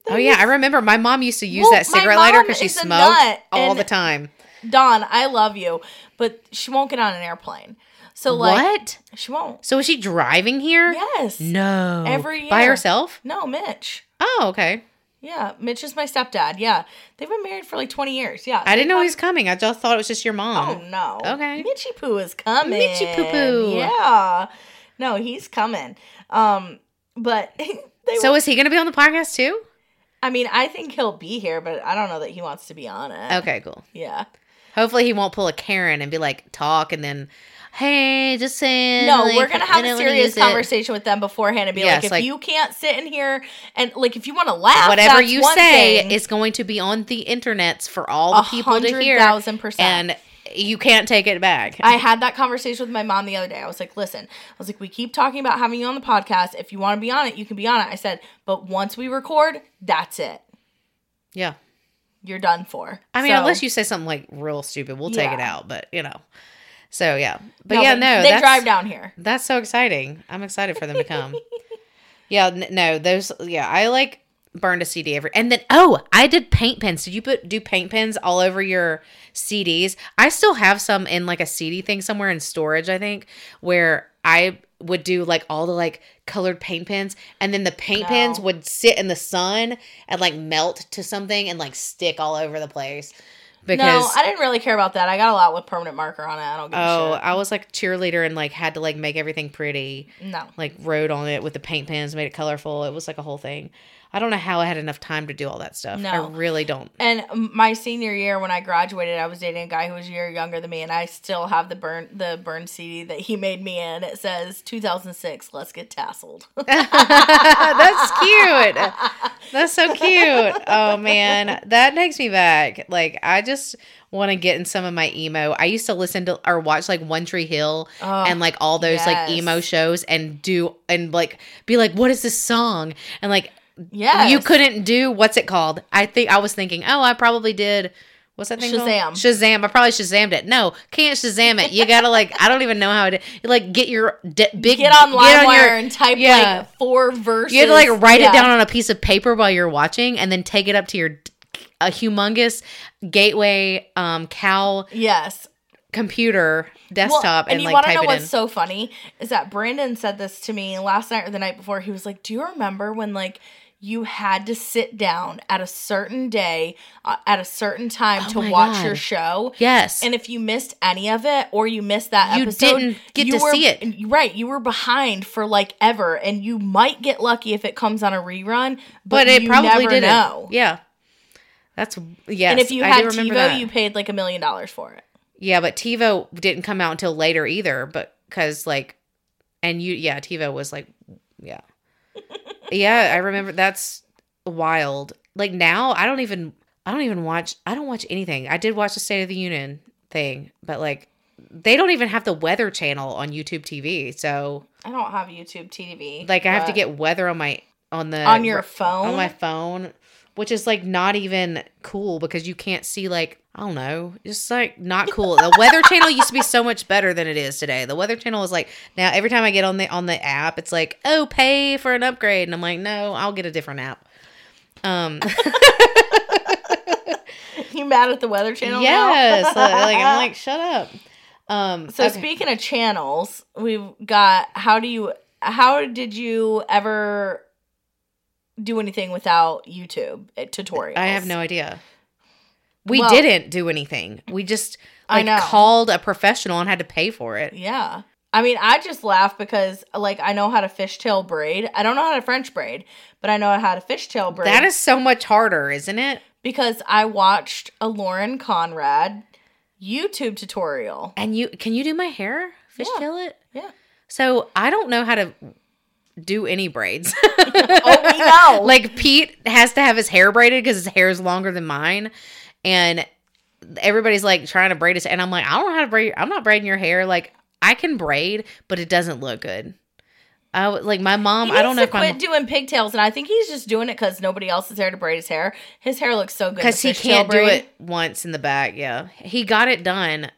Oh yeah, I remember my mom used to use Well, that cigarette lighter because she smoked all the time. Dawn, I love you, but she won't get on an airplane. So like, what? she won't. So is she driving here? Yes. No. Every by herself? No, Mitch. Oh, okay. Yeah, Mitch is my stepdad. Yeah, they've been married for like twenty years. Yeah, I didn't know he was coming. I just thought it was just your mom. Oh no. Okay. Mitchy Poo is coming. Mitchy Poo Poo. Yeah. No, he's coming. Um, but [LAUGHS] they. So is he going to be on the podcast too? I mean, I think he'll be here, but I don't know that he wants to be on it. Okay, cool. Yeah. Hopefully he won't pull a Karen and be like talk and then, hey, just saying. No, like, we're gonna have a serious use it." conversation with them beforehand and be Yes, like, if like- you can't sit in here and like if you want to laugh, Whatever you say thing. is going to be on the internets for all the people to hear, thousand percent. and you can't take it back. I had that conversation with my mom the other day. I was like, listen, I was like, we keep talking about having you on the podcast. If you want to be on it, you can be on it. I said, but once we record, that's it. yeah. You're done for. I mean, So- unless you say something like real stupid, we'll take it out. But you know, so yeah. But yeah, no, they drive down here. That's so exciting. I'm excited for them to come. [LAUGHS] yeah, n- no, those. Yeah, I like burned a CD every, and then oh, I did paint pens. Did you put do paint pens all over your CDs? I still have some in like a CD thing somewhere in storage. I think where I would do like all the like colored paint pens and then the paint No. pens would sit in the sun and like melt to something and like stick all over the place because no, I didn't really care about that. I got a lot with permanent marker on it. I don't give Oh, a shit. I was like cheerleader and like had to like make everything pretty. No. Like wrote on it with the paint pens, made it colorful. It was like a whole thing. I don't know how I had enough time to do all that stuff. No. I really don't. And my senior year, when I graduated, I was dating a guy who was a year younger than me, and I still have the burn the burn CD that he made me in. It says 2006. Let's get tasseled. [LAUGHS] That's cute. That's so cute. Oh man, that takes me back. Like I just want to get in some of my emo. I used to listen to or watch like One Tree Hill Oh, and like all those like emo shows and do and like be like, what is this song? And like yes, you couldn't do what's it called? I think I was thinking, oh, I probably did. What's that thing Shazam. called? Shazam. I probably Shazammed it. No, can't Shazam it. You gotta like, I don't even know how to like get your d- big get on LimeWire and type yeah. like four verses. You had to like write Yeah. it down on a piece of paper while you're watching, and then take it up to your a humongous gateway um cow Yes. computer desktop and, and, you like want to know what's in. so funny is that Brandon said this to me last night or the night before. He was like, "Do you remember when like you had to sit down at a certain day uh, at a certain time Oh to watch God. your show?" yes, And if you missed any of it or you missed that episode, You episode, didn't get you to were- see it. Right, you were behind for like ever, and you might get lucky if it comes on a rerun, but, but it you probably didn't. know. Yeah, that's yes. and if you had TiVo, that. you paid like a million dollars for it. Yeah, but TiVo didn't come out until later either, but because like, and you, yeah, TiVo was like, yeah, yeah, I remember that's wild. Like now, I don't even, I don't even watch, I don't watch anything. I did watch the State of the Union thing, but like, they don't even have the Weather Channel on YouTube TV, so I don't have YouTube TV. like, I have to get weather on my on the on your phone. on my phone which is like not even cool because you can't see like I don't know, just like not cool. The Weather Channel used to be so much better than it is today. The Weather Channel is like now every time I get on the on the app, it's like oh pay for an upgrade, and I'm like no, I'll get a different app. Um, [LAUGHS] You mad at the Weather Channel? now? yes, [LAUGHS] like I'm like shut up. Um, So okay. speaking of channels, we've got how do you how did you ever do anything without YouTube uh, tutorials? I have no idea. We Well- didn't do anything. We just like called a professional and had to pay for it. Yeah. I mean, I just laugh because like I know how to fishtail braid. I don't know how to French braid, but I know how to fishtail braid. That is so much harder, isn't it? because I watched a Lauren Conrad YouTube tutorial. And you can you do my hair? Fishtail it? Yeah. So I don't know how to do any braids. [LAUGHS] Oh, we know. [LAUGHS] like Pete has to have his hair braided because his hair is longer than mine, and everybody's like trying to braid his. And I'm like, I don't know how to braid. I'm not braiding your hair. Like I can braid, but it doesn't look good. I w- like my mom. I don't know needs if to my quit doing pigtails, and I think he's just doing it because nobody else is there to braid his hair. His hair looks so good because he can't do braid. it once in the back. Yeah, he got it done.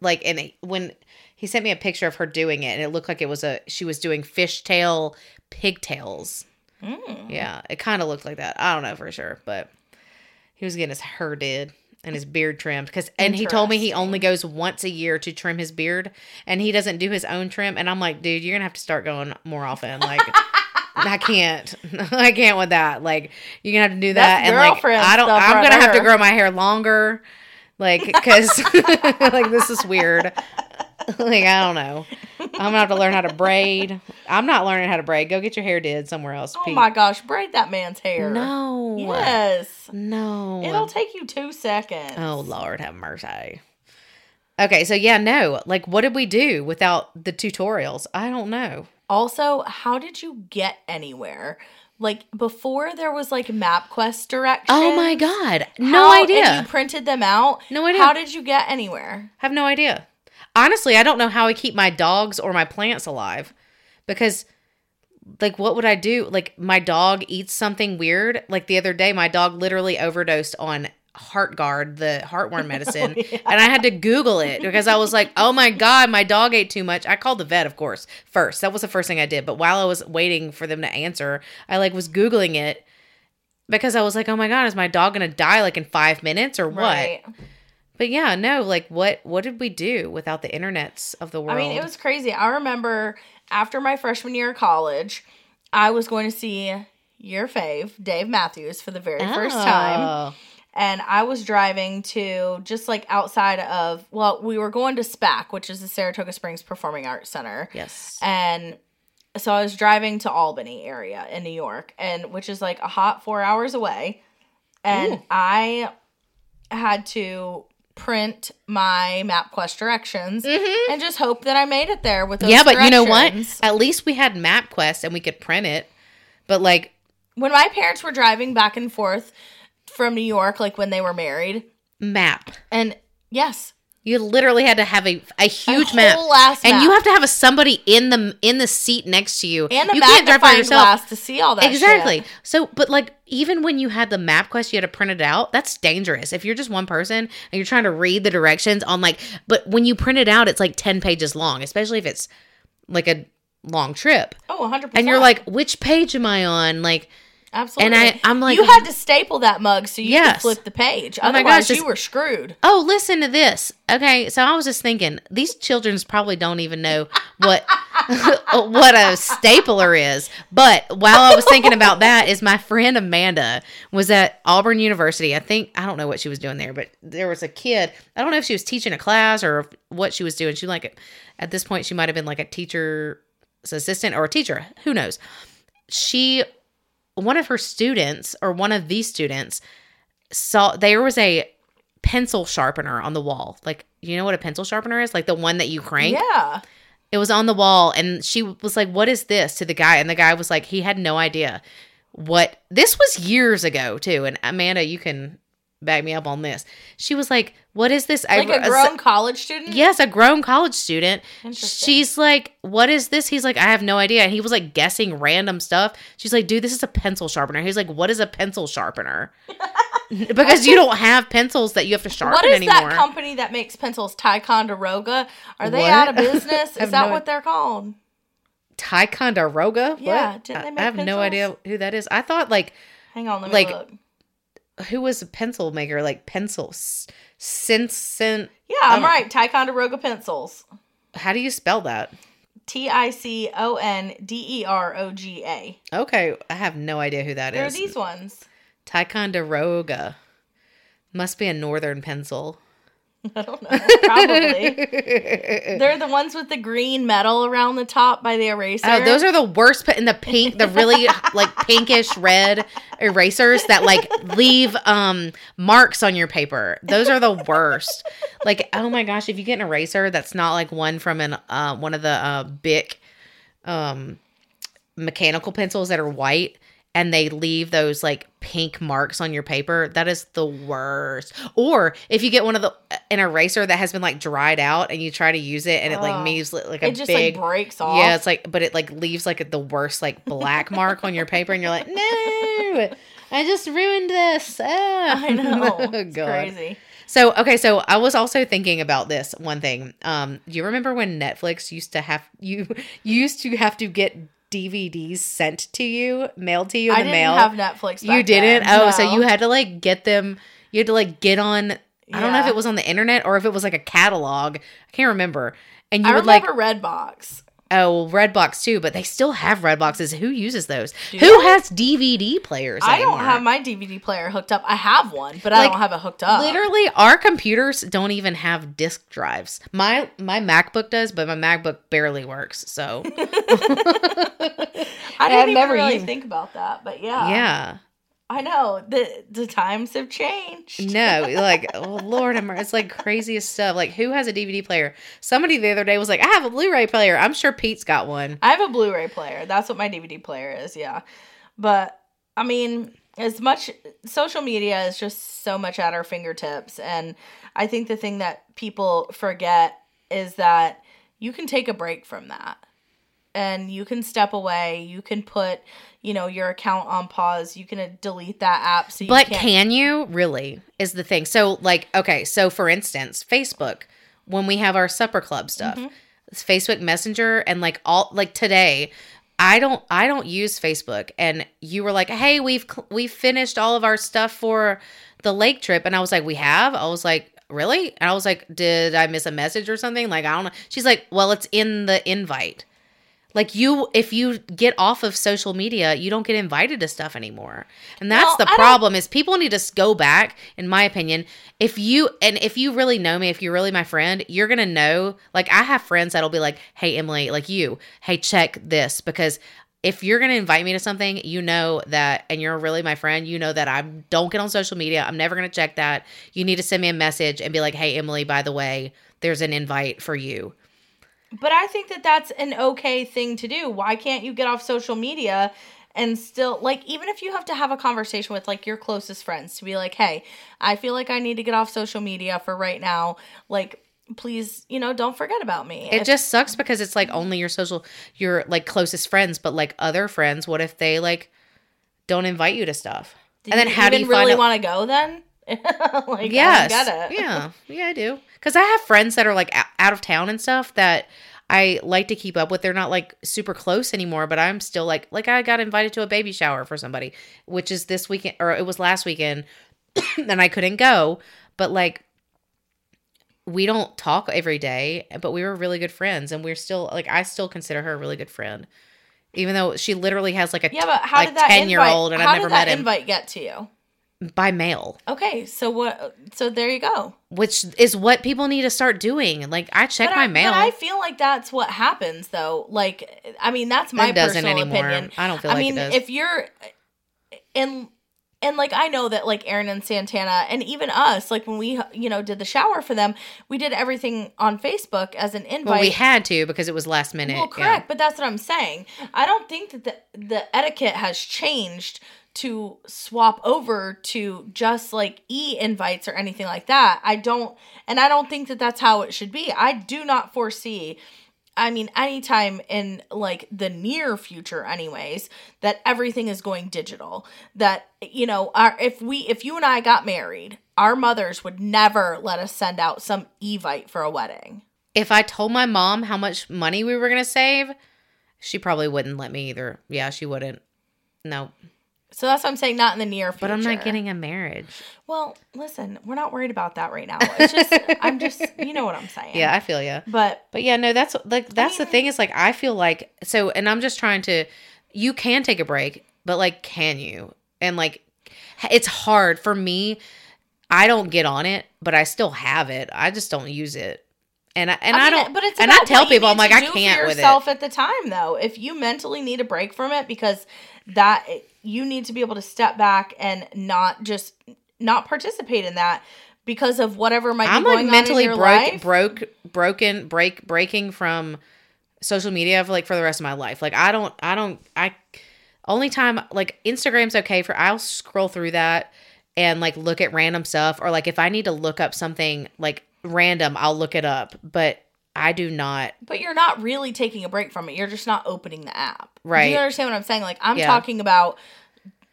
Like and when he sent me a picture of her doing it, and it looked like it was a she was doing fishtail pigtails. Mm. Yeah, it kind of looked like that. I don't know for sure, but he was getting his hair did and his beard trimmed because and he told me he only goes once a year to trim his beard and he doesn't do his own trim and I'm like, dude, you're gonna have to start going more often. Like [LAUGHS] I can't, [LAUGHS] I can't with that. Like you're gonna have to do that That's and like I don't. I'm right gonna have to grow my hair longer, like because [LAUGHS] like this is weird. [LAUGHS] like I don't know. I'm gonna have to learn how to braid. I'm not learning how to braid. Go get your hair did somewhere else. Oh Pete. my gosh, braid that man's hair. No. Yes. No. It'll take you two seconds. oh Lord have mercy. Okay, so yeah, no. Like what did we do without the tutorials? I don't know. Also, how did you get anywhere? Like before there was like MapQuest directions. Oh my god. No How- idea. You printed them out. No idea. How did you get anywhere? have no idea. Honestly, I don't know how I keep my dogs or my plants alive because like what would I do? Like my dog eats something weird. Like the other day my dog literally overdosed on Heartgard, the heartworm [LAUGHS] oh, medicine, and I had to Google it because I was like, "Oh my god, my dog ate too much." I called the vet, of course, first. That was the first thing I did. But while I was waiting for them to answer, I like was googling it because I was like, "Oh my god, is my dog gonna die like in five minutes or what?" Right. But yeah, no, like what what did we do without the internets of the world? I mean, it was crazy. I remember after my freshman year of college, I was going to see your fave, Dave Matthews, for the very first oh. time. Oh. And I was driving to just like outside of, well, we were going to SPAC, which is the Saratoga Springs Performing Arts Center. Yes. And so I was driving to Albany area in New York, and which is like a hot four hours away. And Ooh. I had to print my MapQuest directions and just hope that I made it there with those Mm-hmm. yeah, but you know what? At least we had MapQuest and we could print it. But like, When my parents were driving back and forth from New York, like when they were married, map. and yes, You literally had to have a, a huge a map. And you have to have a somebody in the in the seat next to you. and a you can't drive by yourself. glass to see all that. shit. Exactly. So, but like, even when you had the MapQuest, you had to print it out. That's dangerous. If you're just one person and you're trying to read the directions on like, but when you print it out, it's like ten pages long, especially if it's like a long trip, Oh, 100%. and you're like, which page am I on? Like, absolutely. and I- I'm like- you had to staple that mug so you Yes. could flip the page. Oh my Otherwise, gosh, you were screwed. oh, listen to this. Okay, so I was just thinking, these children's probably don't even know what [LAUGHS] what a stapler is. But while I was thinking about that, is my friend Amanda was at Auburn University. I think I don't know what she was doing there, but there was a kid. I don't know if she was teaching a class or what she was doing. She like at this point she might have been like a teacher's assistant or a teacher. Who knows? She one of her students or one of these students saw there was a pencil sharpener on the wall. Like, you know what a pencil sharpener is? Like the one that you crank. Yeah. It was on the wall, and she was like, "What is this?" to the guy, and the guy was like, he had no idea what this was years ago too. And Amanda, you can back me up on this. She was like, "What is this?" Like a uh, grown college student? Yes, a grown college student. She's like, "What is this?" He's like, "I have no idea." And he was like guessing random stuff. She's like, "Dude, this is a pencil sharpener." He's like, "What is a pencil sharpener?" [LAUGHS] because you don't have pencils that you have to sharpen What is anymore. that company that makes pencils? Ticonderoga? Are they What? out of [LAUGHS] business? Is that no- what they're called? Ticonderoga? What? Yeah, didn't they I- make I have no idea who that is. I thought like Hang on, let me Like- look. Who was a pencil maker? Like pencils. Since Yeah, I'm Oh. right. Ticonderoga pencils. how do you spell that? T I C O N D E R O G A. Okay, I have no idea who that There are these ones. Ticonderoga. Must be a northern pencil. [LAUGHS] I don't know. Probably. They're the ones with the green metal around the top by the eraser. Oh, those are the worst. pe- In the pink, the really [LAUGHS] like pinkish red erasers that like leave um marks on your paper. Those are the worst. Like, oh my gosh, if you get an eraser that's not like one from an uh, one of the uh, big um mechanical pencils that are white and they leave those like pink marks on your paper that is the worst or if you get one of the an eraser that has been like dried out and you try to use it and it like Oh. leaves like a it just big like breaks off. yeah, it's like, but it like leaves like the worst like black mark on your paper, and you're like, no, I just ruined this. Ah. [LAUGHS] I know. Oh, It's God. crazy. So okay, so I was also thinking about this one thing. Um, do you remember when Netflix used to have you, [LAUGHS] you used to have to get DVDs sent to you, mailed to you in I the didn't mail? have Netflix. you didn't? then. Oh, so you had to like get them. You had to like get on. I don't know if it was on the internet or if it was like a catalog. I can't remember. And you I would like remember Redbox. Oh, well, Redbox too, but they still have Redboxes. Who uses those? Who has DVD players? I anymore? don't have my DVD player hooked up. I have one, but I don't have it hooked up. Literally, our computers don't even have disk drives. My my MacBook does, but my MacBook barely works. So [LAUGHS] I didn't even never really used- think about that, but yeah, yeah, I know the the times have changed. no, [LAUGHS] like oh Lord, it's like craziest stuff. Like who has a DVD player? Somebody the other day was like, I have a Blu-ray player. I'm sure Pete's got one. I have a Blu-ray player. That's what my DVD player is. Yeah, but I mean, as much social media is just so much at our fingertips, and I think the thing that people forget is that you can take a break from that. And you can step away. You can put, you know, your account on pause. You can uh, delete that app. So you But can you really? Is the thing. So, like, okay, so for instance, Facebook, when we have our supper club stuff, Mm-hmm. it's Facebook Messenger and like all like today, I don't I don't use Facebook and you were like, "Hey, we've we've finished all of our stuff for the lake trip." And I was like, "We have?" I was like, "Really?" And I was like, "Did I miss a message or something?" Like, I don't know. She's like, "Well, it's in the invite." Like you, if you get off of social media, you don't get invited to stuff anymore, and that's Well, the I problem. Is people need to go back, in my opinion. If you and if you really know me, if you're really my friend, you're gonna know. Like I have friends that'll be like, "Hey Emily, like you, hey check this," because if you're gonna invite me to something, you know that, and you're really my friend, you know that I don't get on social media. I'm never gonna check that. You need to send me a message and be like, "Hey Emily, by the way, there's an invite for you." But I think that that's an okay thing to do. Why can't you get off social media and still like even if you have to have a conversation with like your closest friends to be like, "Hey, I feel like I need to get off social media for right now." Like please, you know, don't forget about me. It If- just sucks because it's like only your social, your like closest friends, but like other friends, what if they like don't invite you to stuff? Did and then you how do you really want to go then? [LAUGHS] like yes, I get it. yeah, [LAUGHS] yeah, I do. Because I have friends that are like out of town and stuff that I like to keep up with. They're not like super close anymore, but I'm still like like I got invited to a baby shower for somebody, which is this weekend or it was last weekend, [COUGHS] and I couldn't go. But like we don't talk every day, but we were really good friends, and we're still like I still consider her a really good friend, even though she literally has like a Yeah, but how like did that 10 year old and I've never did that met him invite get to you? By mail, Okay, so what so there you go. which is what people need to start doing. Like I check But my I, mail. But I feel like that's what happens though. Like I mean that's my it doesn't personal anymore. opinion. I don't feel I like mean, if you're in and like I know that like Aaron and Santana and even us, like when we you know did the shower for them, we did everything on Facebook as an invite. Well, we had to because it was last minute. Well, correct, but that's what I'm saying. I don't think that the the etiquette has changed to swap over to just like e invites or anything like that. I don't, and I don't think that that's how it should be. I do not foresee. I mean, anytime in like the near future, anyways, that everything is going digital. That you know, our if we if you and I got married, our mothers would never let us send out some evite for a wedding. If I told my mom how much money we were going to save, she probably wouldn't let me either. Yeah, she wouldn't. No. So that's what I'm saying, not in the near future. But I'm not getting a marriage. Well, listen, we're not worried about that right now. It's just, [LAUGHS] I'm just, you know what I'm saying. Yeah, I feel you. But, But yeah, no, that's like that's the mean- thing is like I feel like so and I'm just trying to you can take a break, but like can you? And like it's hard for me. I don't get on it, but I still have it. I just don't use it. And I and I, mean, don't but it's and I tell people I'm like I can't with it. yourself at the time though. If you mentally need a break from it because that you need to be able to step back and not just not participate in that because of whatever might be I'm going like on in your broke life. broke broken break breaking from social media for like for the rest of my life. Like I don't I don't I only time like Instagram's okay for I'll scroll through that and like look at random stuff or like if I need to look up something like random, I'll look it up. But I do not But you're not really taking a break from it. You're just not opening the app. Right. Do you understand what I'm saying? Like I'm Yeah. talking about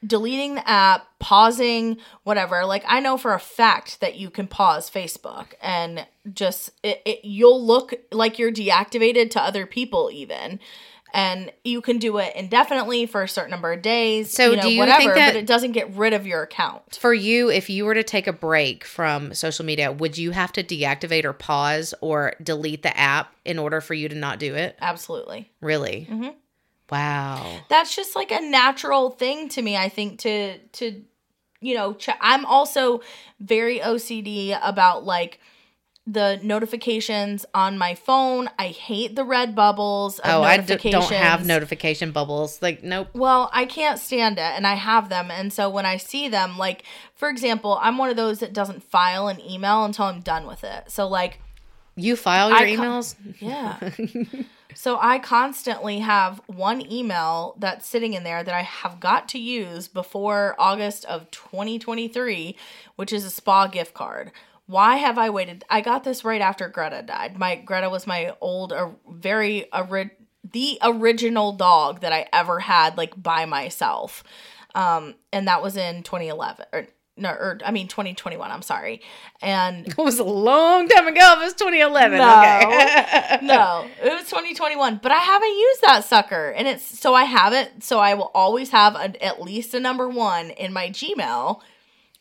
deleting the app, pausing, whatever. Like I know for a fact that you can pause Facebook and just it, it you'll look like you're deactivated to other people even. And you can do it indefinitely for a certain number of days. So you know, do you whatever, think that- but it doesn't get rid of your account. for you if you were to take a break from social media, would you have to deactivate or pause or delete the app in order for you to not do it? Absolutely. Really? Mhm. Wow. that's just like a natural thing to me i think to to you know ch- i'm also very ocd about like the notifications on my phone i hate the red bubbles Oh, I d- don't have notification bubbles. Like, nope. well i can't stand it and i have them and so when i see them like for example i'm one of those that doesn't file an email until i'm done with it so like You file your I emails? yeah. [LAUGHS] so I constantly have one email that's sitting in there that I have got to use before August of 2023, which is a spa gift card. Why have I waited? I got this right after Greta died. My Greta was my old, uh, very ori- the original dog that I ever had, like by myself, um, and that was in 2011 or no, or I mean 2021. I'm sorry, and [LAUGHS] It was a long time ago. It was 2011. No. Okay. [LAUGHS] [LAUGHS] no, it was 2021, but I haven't used that sucker. And it's so I have it, so I will always have a, at least a number one in my Gmail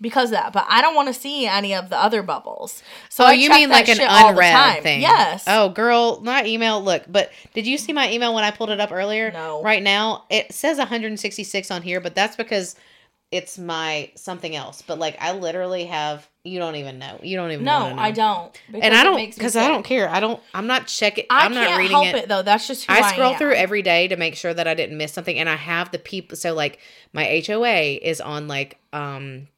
because of that. But I don't want to see any of the other bubbles. So oh, I you mean like an shit all the unread thing? Yes. Oh, girl, not email. Look, but did you see my email when I pulled it up earlier? No. Right now, it says 166 on here, but that's because it's my something else. But like, I literally have. You don't even know. You don't even. no, know. I don't. And I don't because I don't care. I don't. I'm not checking. I'm not reading it. it. though. That's just who I, I scroll am. through every day to make sure that I didn't miss something, and I have the people. So like my HOA is on like um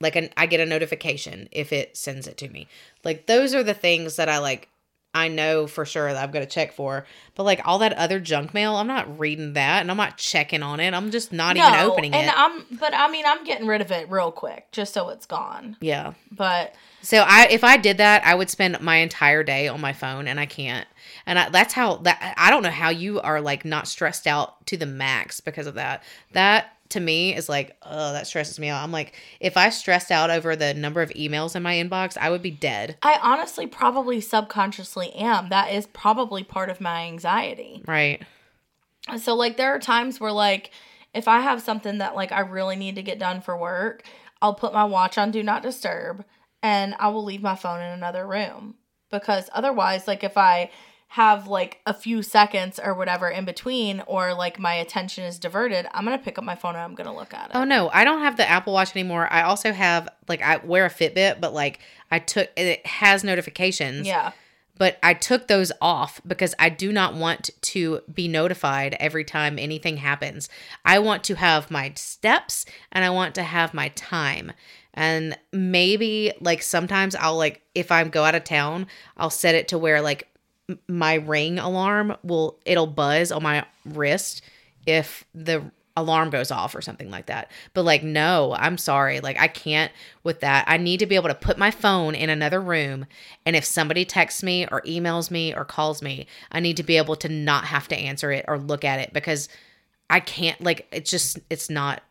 like an I get a notification if it sends it to me. Like those are the things that I like. I know for sure that I've got to check for, but like all that other junk mail, I'm not reading that, and I'm not checking on it. I'm just not even opening and it. And I'm, but I mean, I'm getting rid of it real quick just so it's gone. yeah. But So I if I did that, I would spend my entire day on my phone and I can't. And I, that's how that I don't know how you are like not stressed out to the max because of that. That to me is like, oh, that stresses me out. I'm like, if I stressed out over the number of emails in my inbox, I would be dead. I honestly probably subconsciously am. That is probably part of my anxiety. Right. So like there are times where like if I have something that like I really need to get done for work, I'll put my watch on do not disturb and I will leave my phone in another room because otherwise like if I have like a few seconds or whatever in between or like my attention is diverted, I'm going to pick up my phone and I'm going to look at it. Oh no, I don't have the Apple Watch anymore. I also have like I wear a Fitbit, but like I took it has notifications. Yeah. but I took those off because I do not want to be notified every time anything happens. I want to have my steps and I want to have my time. And maybe like sometimes I'll like if I go out of town, I'll set it to where like my ring alarm will it'll buzz on my wrist if the alarm goes off or something like that. But like no, I'm sorry. Like I can't with that. I need to be able to put my phone in another room and if somebody texts me or emails me or calls me, I need to be able to not have to answer it or look at it because I can't like it's just it's not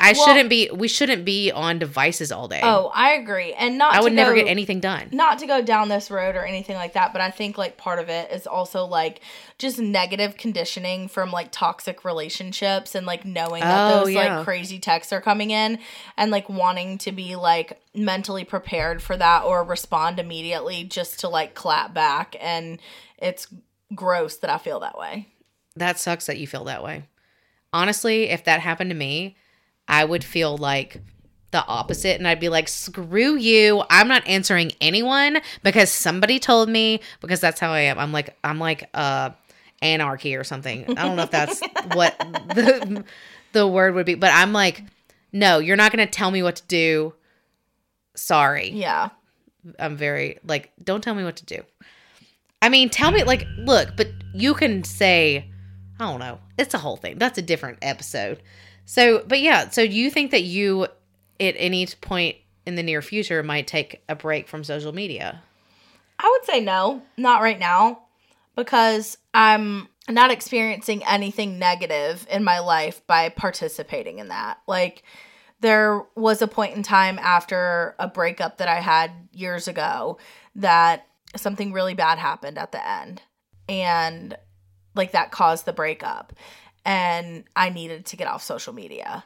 I Well- shouldn't be we shouldn't be on devices all day. Oh, I agree. And not I would never get anything done. not to go down this road or anything like that, but I think like part of it is also like just negative conditioning from like toxic relationships and like knowing that Oh, those yeah. like crazy texts are coming in and like wanting to be like mentally prepared for that or respond immediately just to like clap back and it's gross that I feel that way. That sucks that you feel that way. Honestly, if that happened to me, I would feel like the opposite and I'd be like, screw you. I'm not answering anyone because somebody told me because that's how I am. I'm like I'm like uh anarchy or something. I don't know if that's [LAUGHS] what the the word would be, but I'm like, no, you're not gonna tell me what to do. Sorry. Yeah. I'm very like, don't tell me what to do. I mean, tell me like, look, but you can say, I don't know. It's a whole thing. That's a different episode. So, but yeah, so do you think that you at any point in the near future might take a break from social media? I would say no, not right now, because I'm not experiencing anything negative in my life by participating in that. Like, there was a point in time after a breakup that I had years ago that something really bad happened at the end. And like that caused the breakup. And I needed to get off social media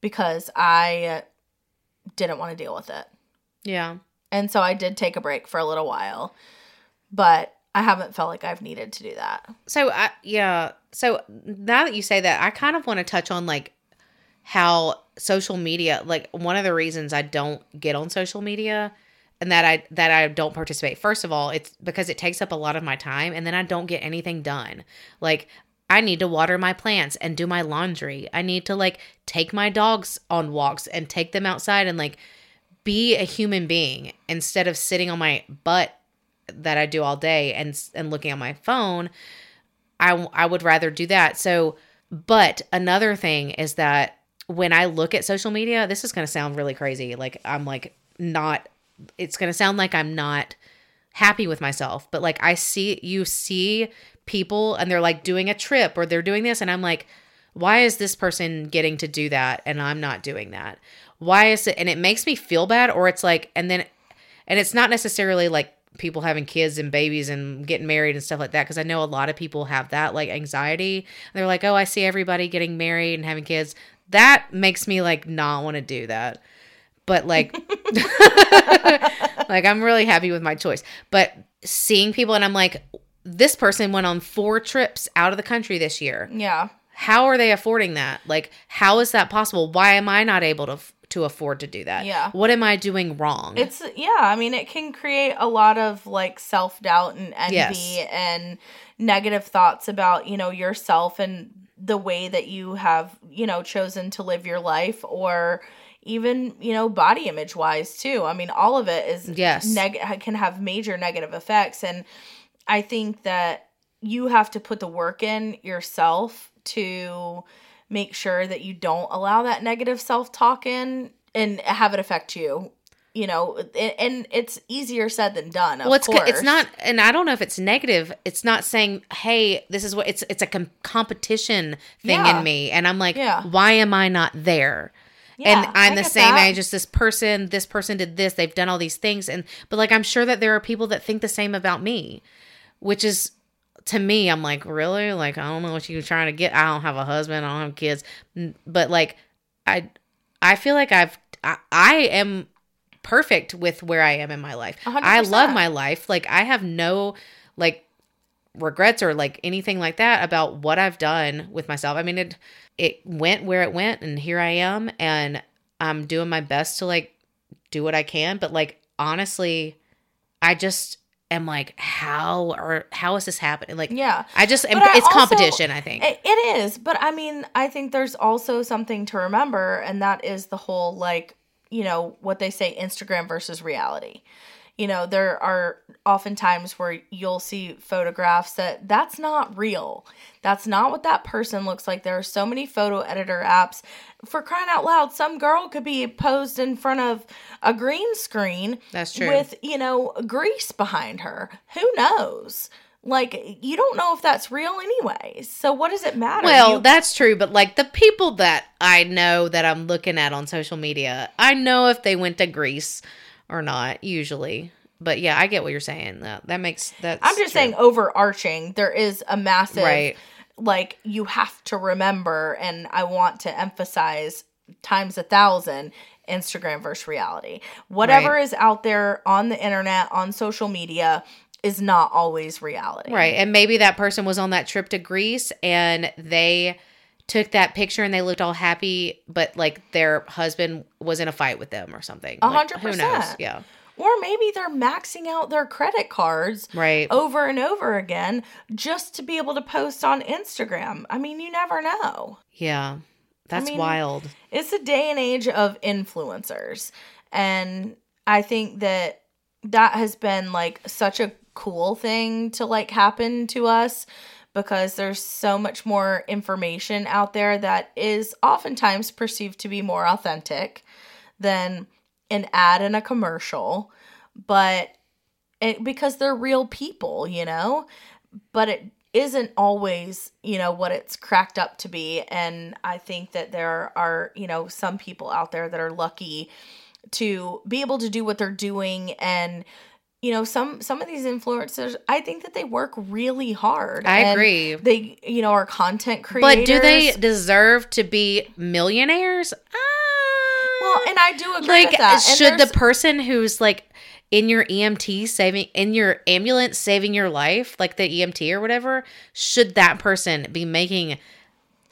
because I didn't want to deal with it. Yeah. And so I did take a break for a little while, but I haven't felt like I've needed to do that. So I yeah. So now that you say that, I kind of want to touch on like how social media like one of the reasons I don't get on social media and that I that I don't participate. First of all, it's because it takes up a lot of my time and then I don't get anything done. Like I need to water my plants and do my laundry. I need to like take my dogs on walks and take them outside and like be a human being instead of sitting on my butt that I do all day and and looking on my phone. I I would rather do that. So, but another thing is that when I look at social media, this is going to sound really crazy. Like I'm like not it's going to sound like I'm not happy with myself, but like I see you see people and they're like doing a trip or they're doing this and I'm like why is this person getting to do that and I'm not doing that? Why is it and it makes me feel bad or it's like and then and it's not necessarily like people having kids and babies and getting married and stuff like that because I know a lot of people have that like anxiety. They're like, "Oh, I see everybody getting married and having kids." That makes me like not want to do that. But like [LAUGHS] [LAUGHS] like I'm really happy with my choice. But seeing people and I'm like this person went on 4 trips out of the country this year. Yeah. How are they affording that? Like how is that possible? Why am I not able to to afford to do that? Yeah. What am I doing wrong? It's yeah, I mean it can create a lot of like self-doubt and envy Yes. and negative thoughts about, you know, yourself and the way that you have, you know, chosen to live your life or even, you know, body image wise too. I mean, all of it is Yes. neg- can have major negative effects and I think that you have to put the work in yourself to make sure that you don't allow that negative self-talk in and have it affect you you know and, it's easier said than done of well it's course. it's not and i don't know if it's negative it's not saying hey this is what it's it's a com- competition thing Yeah. in me and i'm like Yeah. why am i not there Yeah, and i'm I the same that. age as this person this person did this they've done all these things and but like i'm sure that there are people that think the same about me which is to me i'm like really? Like i don't know what you're trying to get. I don't have a husband. I don't have kids. But like i i feel like i've i, I am perfect with where i am in my life. A hundred i love my life. Like i have no like regrets or like anything like that about what i've done with myself. I mean it it went where it went and here i am and i'm doing my best to like do what i can. But like honestly i just am like, how or how is this happening? Like, Yeah. I just But I it's also- competition. I think. It is, but I mean, I think there's also something to remember, and that is the whole like, you know, what they say Instagram versus reality. You know, there are often times where you'll see photographs that that's not real. That's not what that person looks like. There are so many photo editor apps. For crying out loud, some girl could be posed in front of a green screen That's true. with, you know, Greece behind her. Who knows? Like, you don't know if that's real anyway. So, what does it matter? Well, You- that's true, but like the people that I know that I'm looking at on social media, I know if they went to Greece or not, usually. But yeah, I get what you're saying. That that makes that. I'm just saying, overarching, there is a massive, Right. like, you have to remember, and I want to emphasize times a thousand Instagram versus reality. Whatever Right. is out there on the internet, on social media, is not always reality. Right. And maybe that person was on that trip to Greece and they took that picture and they looked all happy, but like their husband was in a fight with them or something. A hundred Who knows? percent. Yeah. Or maybe they're maxing out their credit cards Right. over and over again just to be able to post on Instagram. I mean, you never know. Yeah. That's mean, wild. It's a day and age of influencers. And I think that that has been like such a cool thing to like happen to us because there's so much more information out there that is oftentimes perceived to be more authentic than an ad in a commercial but it, because they're real people you know? But it isn't always you know what it's cracked up to be and i think that there are you know some people out there that are lucky to be able to do what they're doing and you know some some of these influencers i think that they work really hard I and agree. they you know are content creators But do they deserve to be millionaires? well Uh, and i do agree like with that should the person who's like in your EMT saving in your ambulance saving your life, like the EMT or whatever, should that person be making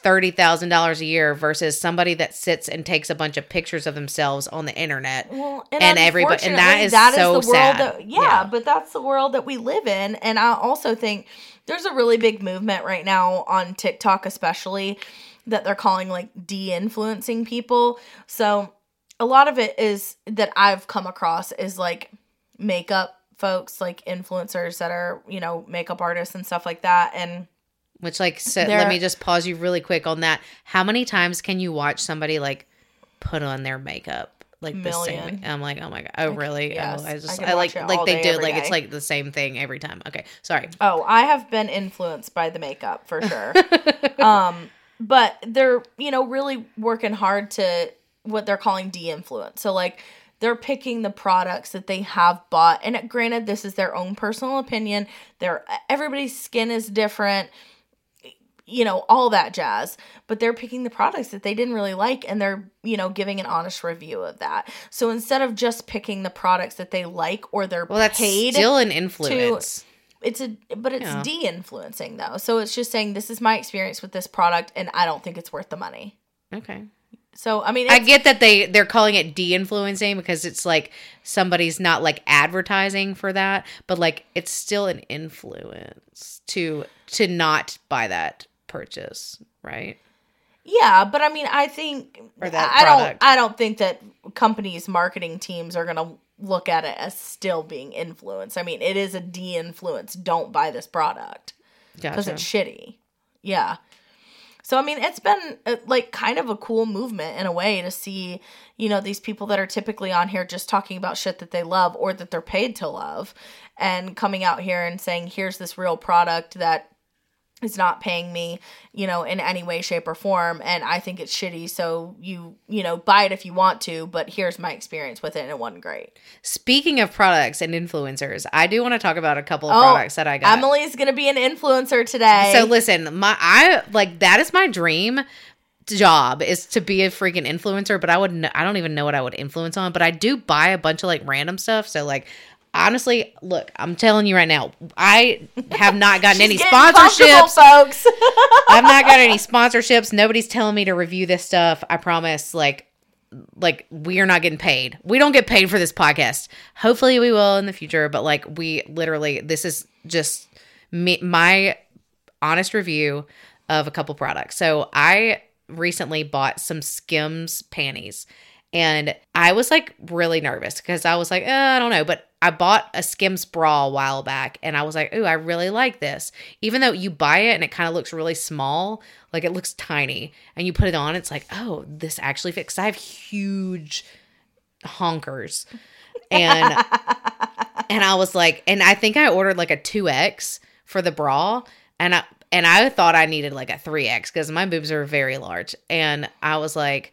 thirty thousand dollars a year versus somebody that sits and takes a bunch of pictures of themselves on the internet? Well, and everybody- and that is so sad. That, yeah, Yeah. but that's the world that we live in, and I also think there's a really big movement right now on TikTok, especially that they're calling like de-influencing people. So a lot of it is that I've come across is like makeup folks, like influencers that are you know makeup artists and stuff like that, and Which like so They're- let me just pause you really quick on that. How many times can you watch somebody like put on their makeup? Like the Million. same. I'm like, oh my god, oh really? yes, oh, I I just can I, like like they day, do like it's like the same thing every time. Okay, sorry. Oh, I have been influenced by the makeup for [LAUGHS] sure. um, but they're, you know, really working hard to what they're calling de-influence. So like they're picking the products that they have bought. And granted, this is their own personal opinion. Their everybody's skin is different. You know, all that jazz. But they're picking the products that they didn't really like and they're, you know, giving an honest review of that. So instead of just picking the products that they like or they're Well, that's paid still an influence. it's a but it's Yeah. de-influencing though so it's just saying this is my experience with this product and i don't think it's worth the money okay. so i mean I get that they they're calling it de-influencing because it's like somebody's not like advertising for that, but like it's still an influence to to not buy that purchase, right? yeah but i mean i think Or that i don't product. i don't think that companies marketing teams are gonna look at it as still being influenced i mean it is a de-influence don't buy this product because Gotcha. it's shitty yeah so i mean it's been uh, like kind of a cool movement in a way to see you know these people that are typically on here just talking about shit that they love or that they're paid to love and coming out here and saying here's this real product that is not paying me you know in any way shape or form and i think it's shitty so you you know buy it if you want to but here's my experience with it and it wasn't great Speaking of products and influencers, I do want to talk about a couple of Oh, products that I got. emily's gonna be an influencer today So listen, my I like that is my dream job is to be a freaking influencer, but I would i don't even know what I would influence on, but I do buy a bunch of like random stuff. So like honestly, look, I'm telling you right now, I have not gotten [LAUGHS] any sponsorships. folks [LAUGHS] I've not got any sponsorships. Nobody's telling me to review this stuff. I promise like like we are not getting paid. We don't get paid for this podcast. Hopefully we will in the future, but like we literally this is just me my honest review of a couple products. So I recently bought some Skims panties and I was like really nervous because I was like, eh, I don't know, but I bought a Skims bra a while back and I was like, ooh, I really like this. Even though you buy it and it kind of looks really small, like it looks tiny, and you put it on, it's like, oh, this actually fits. I have huge honkers. And [LAUGHS] and I was like, and I think I ordered like a 2X for the bra. And I and I thought I needed like a 3X because my boobs are very large. And I was like,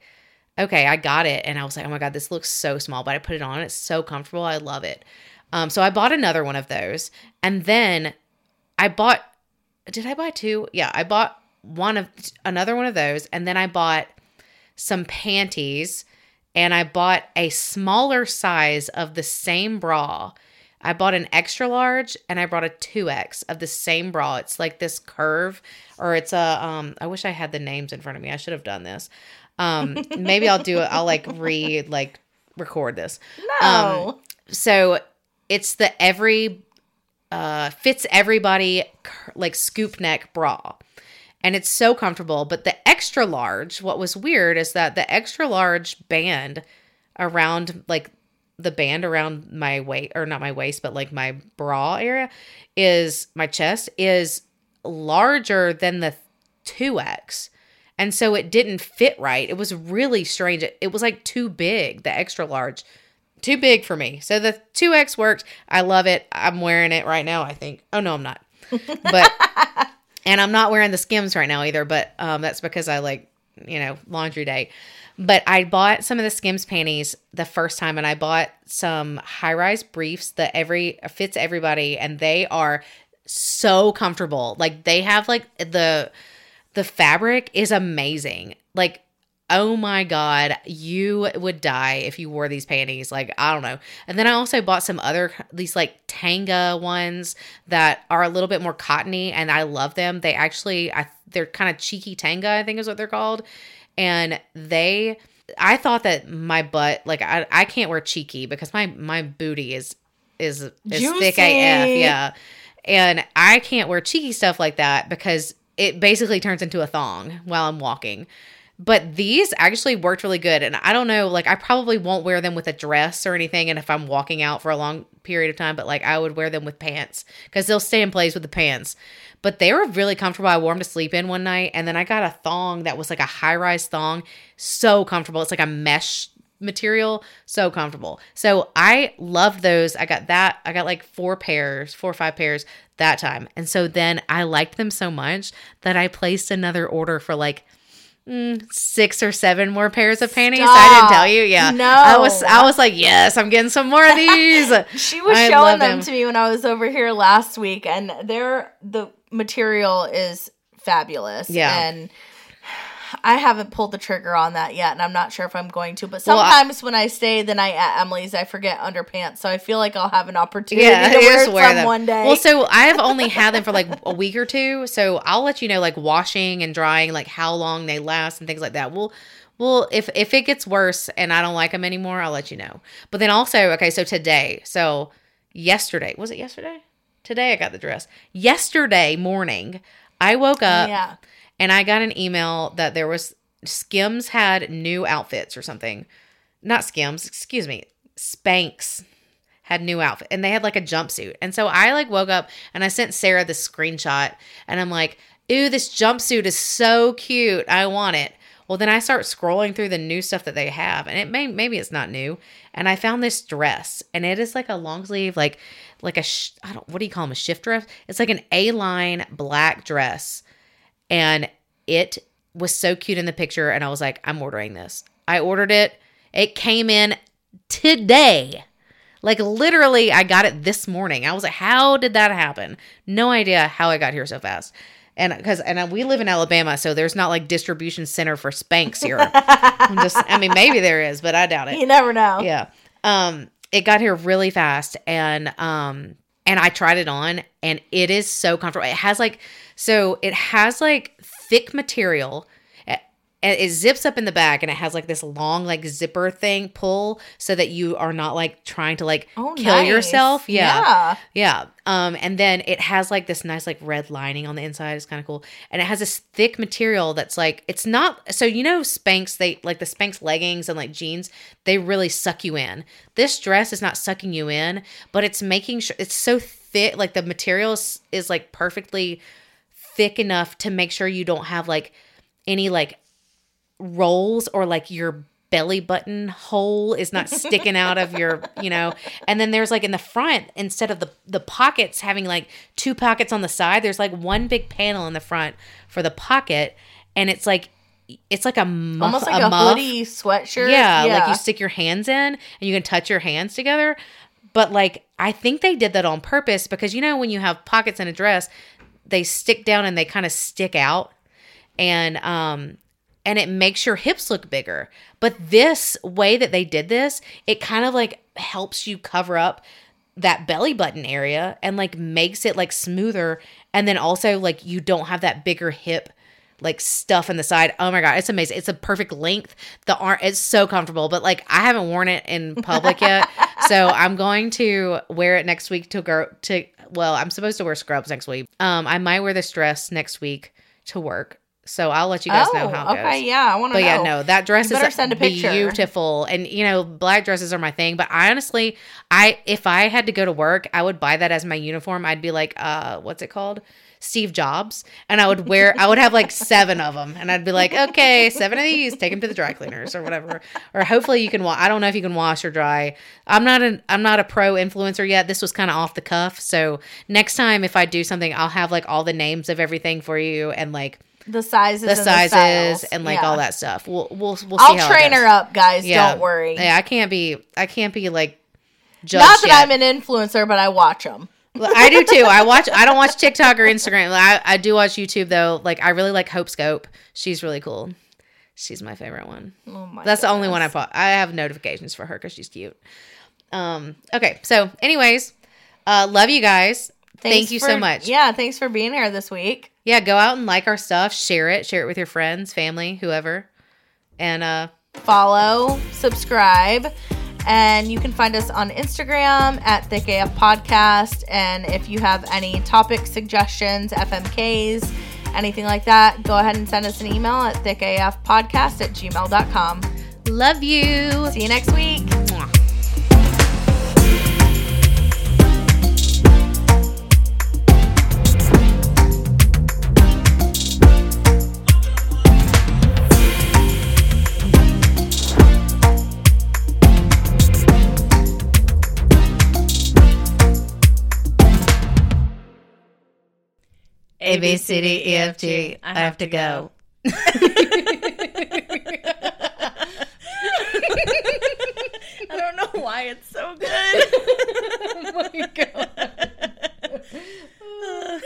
okay, I got it. And I was like, oh my God, this looks so small. But I put it on. It's so comfortable. I love it. Um, so I bought another one of those. And then I bought, did I buy two? Yeah, I bought one of another one of those. And then I bought some panties and I bought a smaller size of the same bra. I bought an extra large and I bought a 2X of the same bra. It's like this curve or it's a um I wish I had the names in front of me. I should have done this. Um maybe I'll do it. I'll like re like record this. No. Um so it's the every uh fits everybody like scoop neck bra. And it's so comfortable, but the extra large, what was weird is that the extra large band around like the band around my waist or not my waist but like my bra area is my chest is larger than the 2x and so it didn't fit right. It was really strange. It, was like too big the extra large. Too big for me. So the 2x worked. I love it. I'm wearing it right now i think. Oh no i'm not. But [LAUGHS] and i'm not wearing the skims right now either but um that's because i like you know laundry day. But I bought some of the Skims panties the first time, and I bought some high rise briefs that every fits everybody, and they are so comfortable. Like they have like the the fabric is amazing. Like oh my god, you would die if you wore these panties. Like I don't know. And then I also bought some other these like Tanga ones that are a little bit more cottony, and I love them. They actually I they're kind of cheeky Tanga, I think is what they're called and they I thought that my butt like I I can't wear cheeky because my my booty is is is thick AF, yeah. And I can't wear cheeky stuff like that because it basically turns into a thong while I'm walking. But these actually worked really good. And I don't know, like I probably won't wear them with a dress or anything. And if I'm walking out for a long period of time, but like I would wear them with pants because they'll stay in place with the pants. But they were really comfortable. I wore them to sleep in one night. And then I got a thong that was like a high rise thong. So comfortable. It's like a mesh material. So comfortable. So I loved those. I got that. I got like four pairs, four or five pairs that time. And so then I liked them so much that I placed another order for like mm, six or seven more pairs of panties. I didn't tell you. Yeah. No. I was I was like, yes, I'm getting some more of these. [LAUGHS] She was I showing them them. to me when I was over here last week, and they're the material is fabulous. Yeah. and I haven't pulled the trigger on that yet, and I'm not sure if I'm going to. But Well, I- sometimes when I stay the night at Emily's, I forget underpants, so I feel like I'll have an opportunity Yeah, [LAUGHS] to wear, some them. one day. Well, so [LAUGHS] I have only had them for like a week or two, so I'll let you know like washing and drying, like how long they last and things like that. We'll, well, if if it gets worse and I don't like them anymore, I'll let you know. But then also, okay, so today, so yesterday was it yesterday? Today I got the dress. Yesterday morning, I woke up yeah, and I got an email that there was Skims had new outfits or something. Not Skims, excuse me. Spanx had new outfit and they had like a jumpsuit. And so I like woke up and I sent Sarah this screenshot and I'm like, "Ooh, this jumpsuit is so cute. I want it." Well, then I start scrolling through the new stuff that they have, and it may maybe it's not new. And I found this dress, and it is like a long sleeve, like like a sh- I don't what do you call them a shift dress? It's like an A line black dress, and it was so cute in the picture. And I was like, I'm ordering this. I ordered it. It came in today. Like literally, I got it this morning. I was like, how did that happen? No idea how I got here so fast. And because and we live in Alabama, so there's not like distribution center for Spanx here. [LAUGHS] I'm just, I mean, maybe there is, but I doubt it you never know. yeah um it got here really fast and um and i tried it on and it is so comfortable. It has like so it has like thick material and it zips up in the back and it has like this long like zipper thing pull so that you are not like trying to like Oh, kill nice. yourself. Yeah. Yeah. Yeah. Um, and then it has like this nice like red lining on the inside. It's kind of cool. And it has this thick material that's like it's not so you know Spanx, they like the Spanx leggings and like jeans, they really suck you in. This dress is not sucking you in, but it's making sure it's so thick, like the material is, is like perfectly thick enough to make sure you don't have like any like rolls or like your belly button hole is not sticking out of your, you know. And then there's like in the front, instead of the the pockets having like two pockets on the side, there's like one big panel in the front for the pocket, and it's like it's like a muff, Almost like a, muff. hoodie sweatshirt. Yeah, like you stick your hands in and you can touch your hands together. But like I think they did that on purpose because you know when you have pockets in a dress, they stick down and they kind of stick out. And um and it makes your hips look bigger. But this way that they did this, it kind of like helps you cover up that belly button area and like makes it like smoother and then also like you don't have that bigger hip like stuff in the side. Oh my god, it's amazing. It's a perfect length. The arm it's so comfortable, but like I haven't worn it in public yet. [LAUGHS] so I'm going to wear it next week to go to well, I'm supposed to wear scrubs next week. Um I might wear this dress next week to work. So I'll let you guys know how it Oh, okay, goes. yeah, I want to know. But know. yeah, no, that dress You is send a picture. beautiful, and you know, black dresses are my thing. But I honestly, I if I had to go to work, I would buy that as my uniform. I'd be like, uh, what's it called? Steve Jobs, and I would wear, I would have like [LAUGHS] seven of them, and I'd be like, okay, seven of these, take them to the dry cleaners or whatever, or hopefully you can. Wa- I don't know if you can wash or dry. I'm not an, I'm not a pro influencer yet. This was kind of off the cuff, so next time if I do something, I'll have like all the names of everything for you and like the sizes, the and sizes styles. and like Yeah. all that stuff. We'll we'll we'll see I'll how train her up, guys. Yeah. Don't worry. Yeah, I can't be I can't be like judged Not that yet. I'm an influencer, but I watch them. I do too. I watch. I don't watch TikTok or Instagram. I, I do watch YouTube though. Like I really like Hope Scope. She's really cool. She's my favorite one. Oh my That's the only one I goodness. put. I have notifications for her because she's cute. Um. Okay. So, anyways, uh, love you guys. Thank you for- so much. Yeah, thanks for being here this week. Yeah. Go out and like our stuff. Share it. Share it with your friends, family, whoever. And uh, Follow, subscribe, and you can find us on Instagram at Thick AF Podcast. And if you have any topic suggestions, FMKs, anything like that, go ahead and send us an email at thickafpodcast at gmail.com. love you. See you next week. A B C D E F G. I have to go. [LAUGHS] I don't know why it's so good. [LAUGHS] oh my god.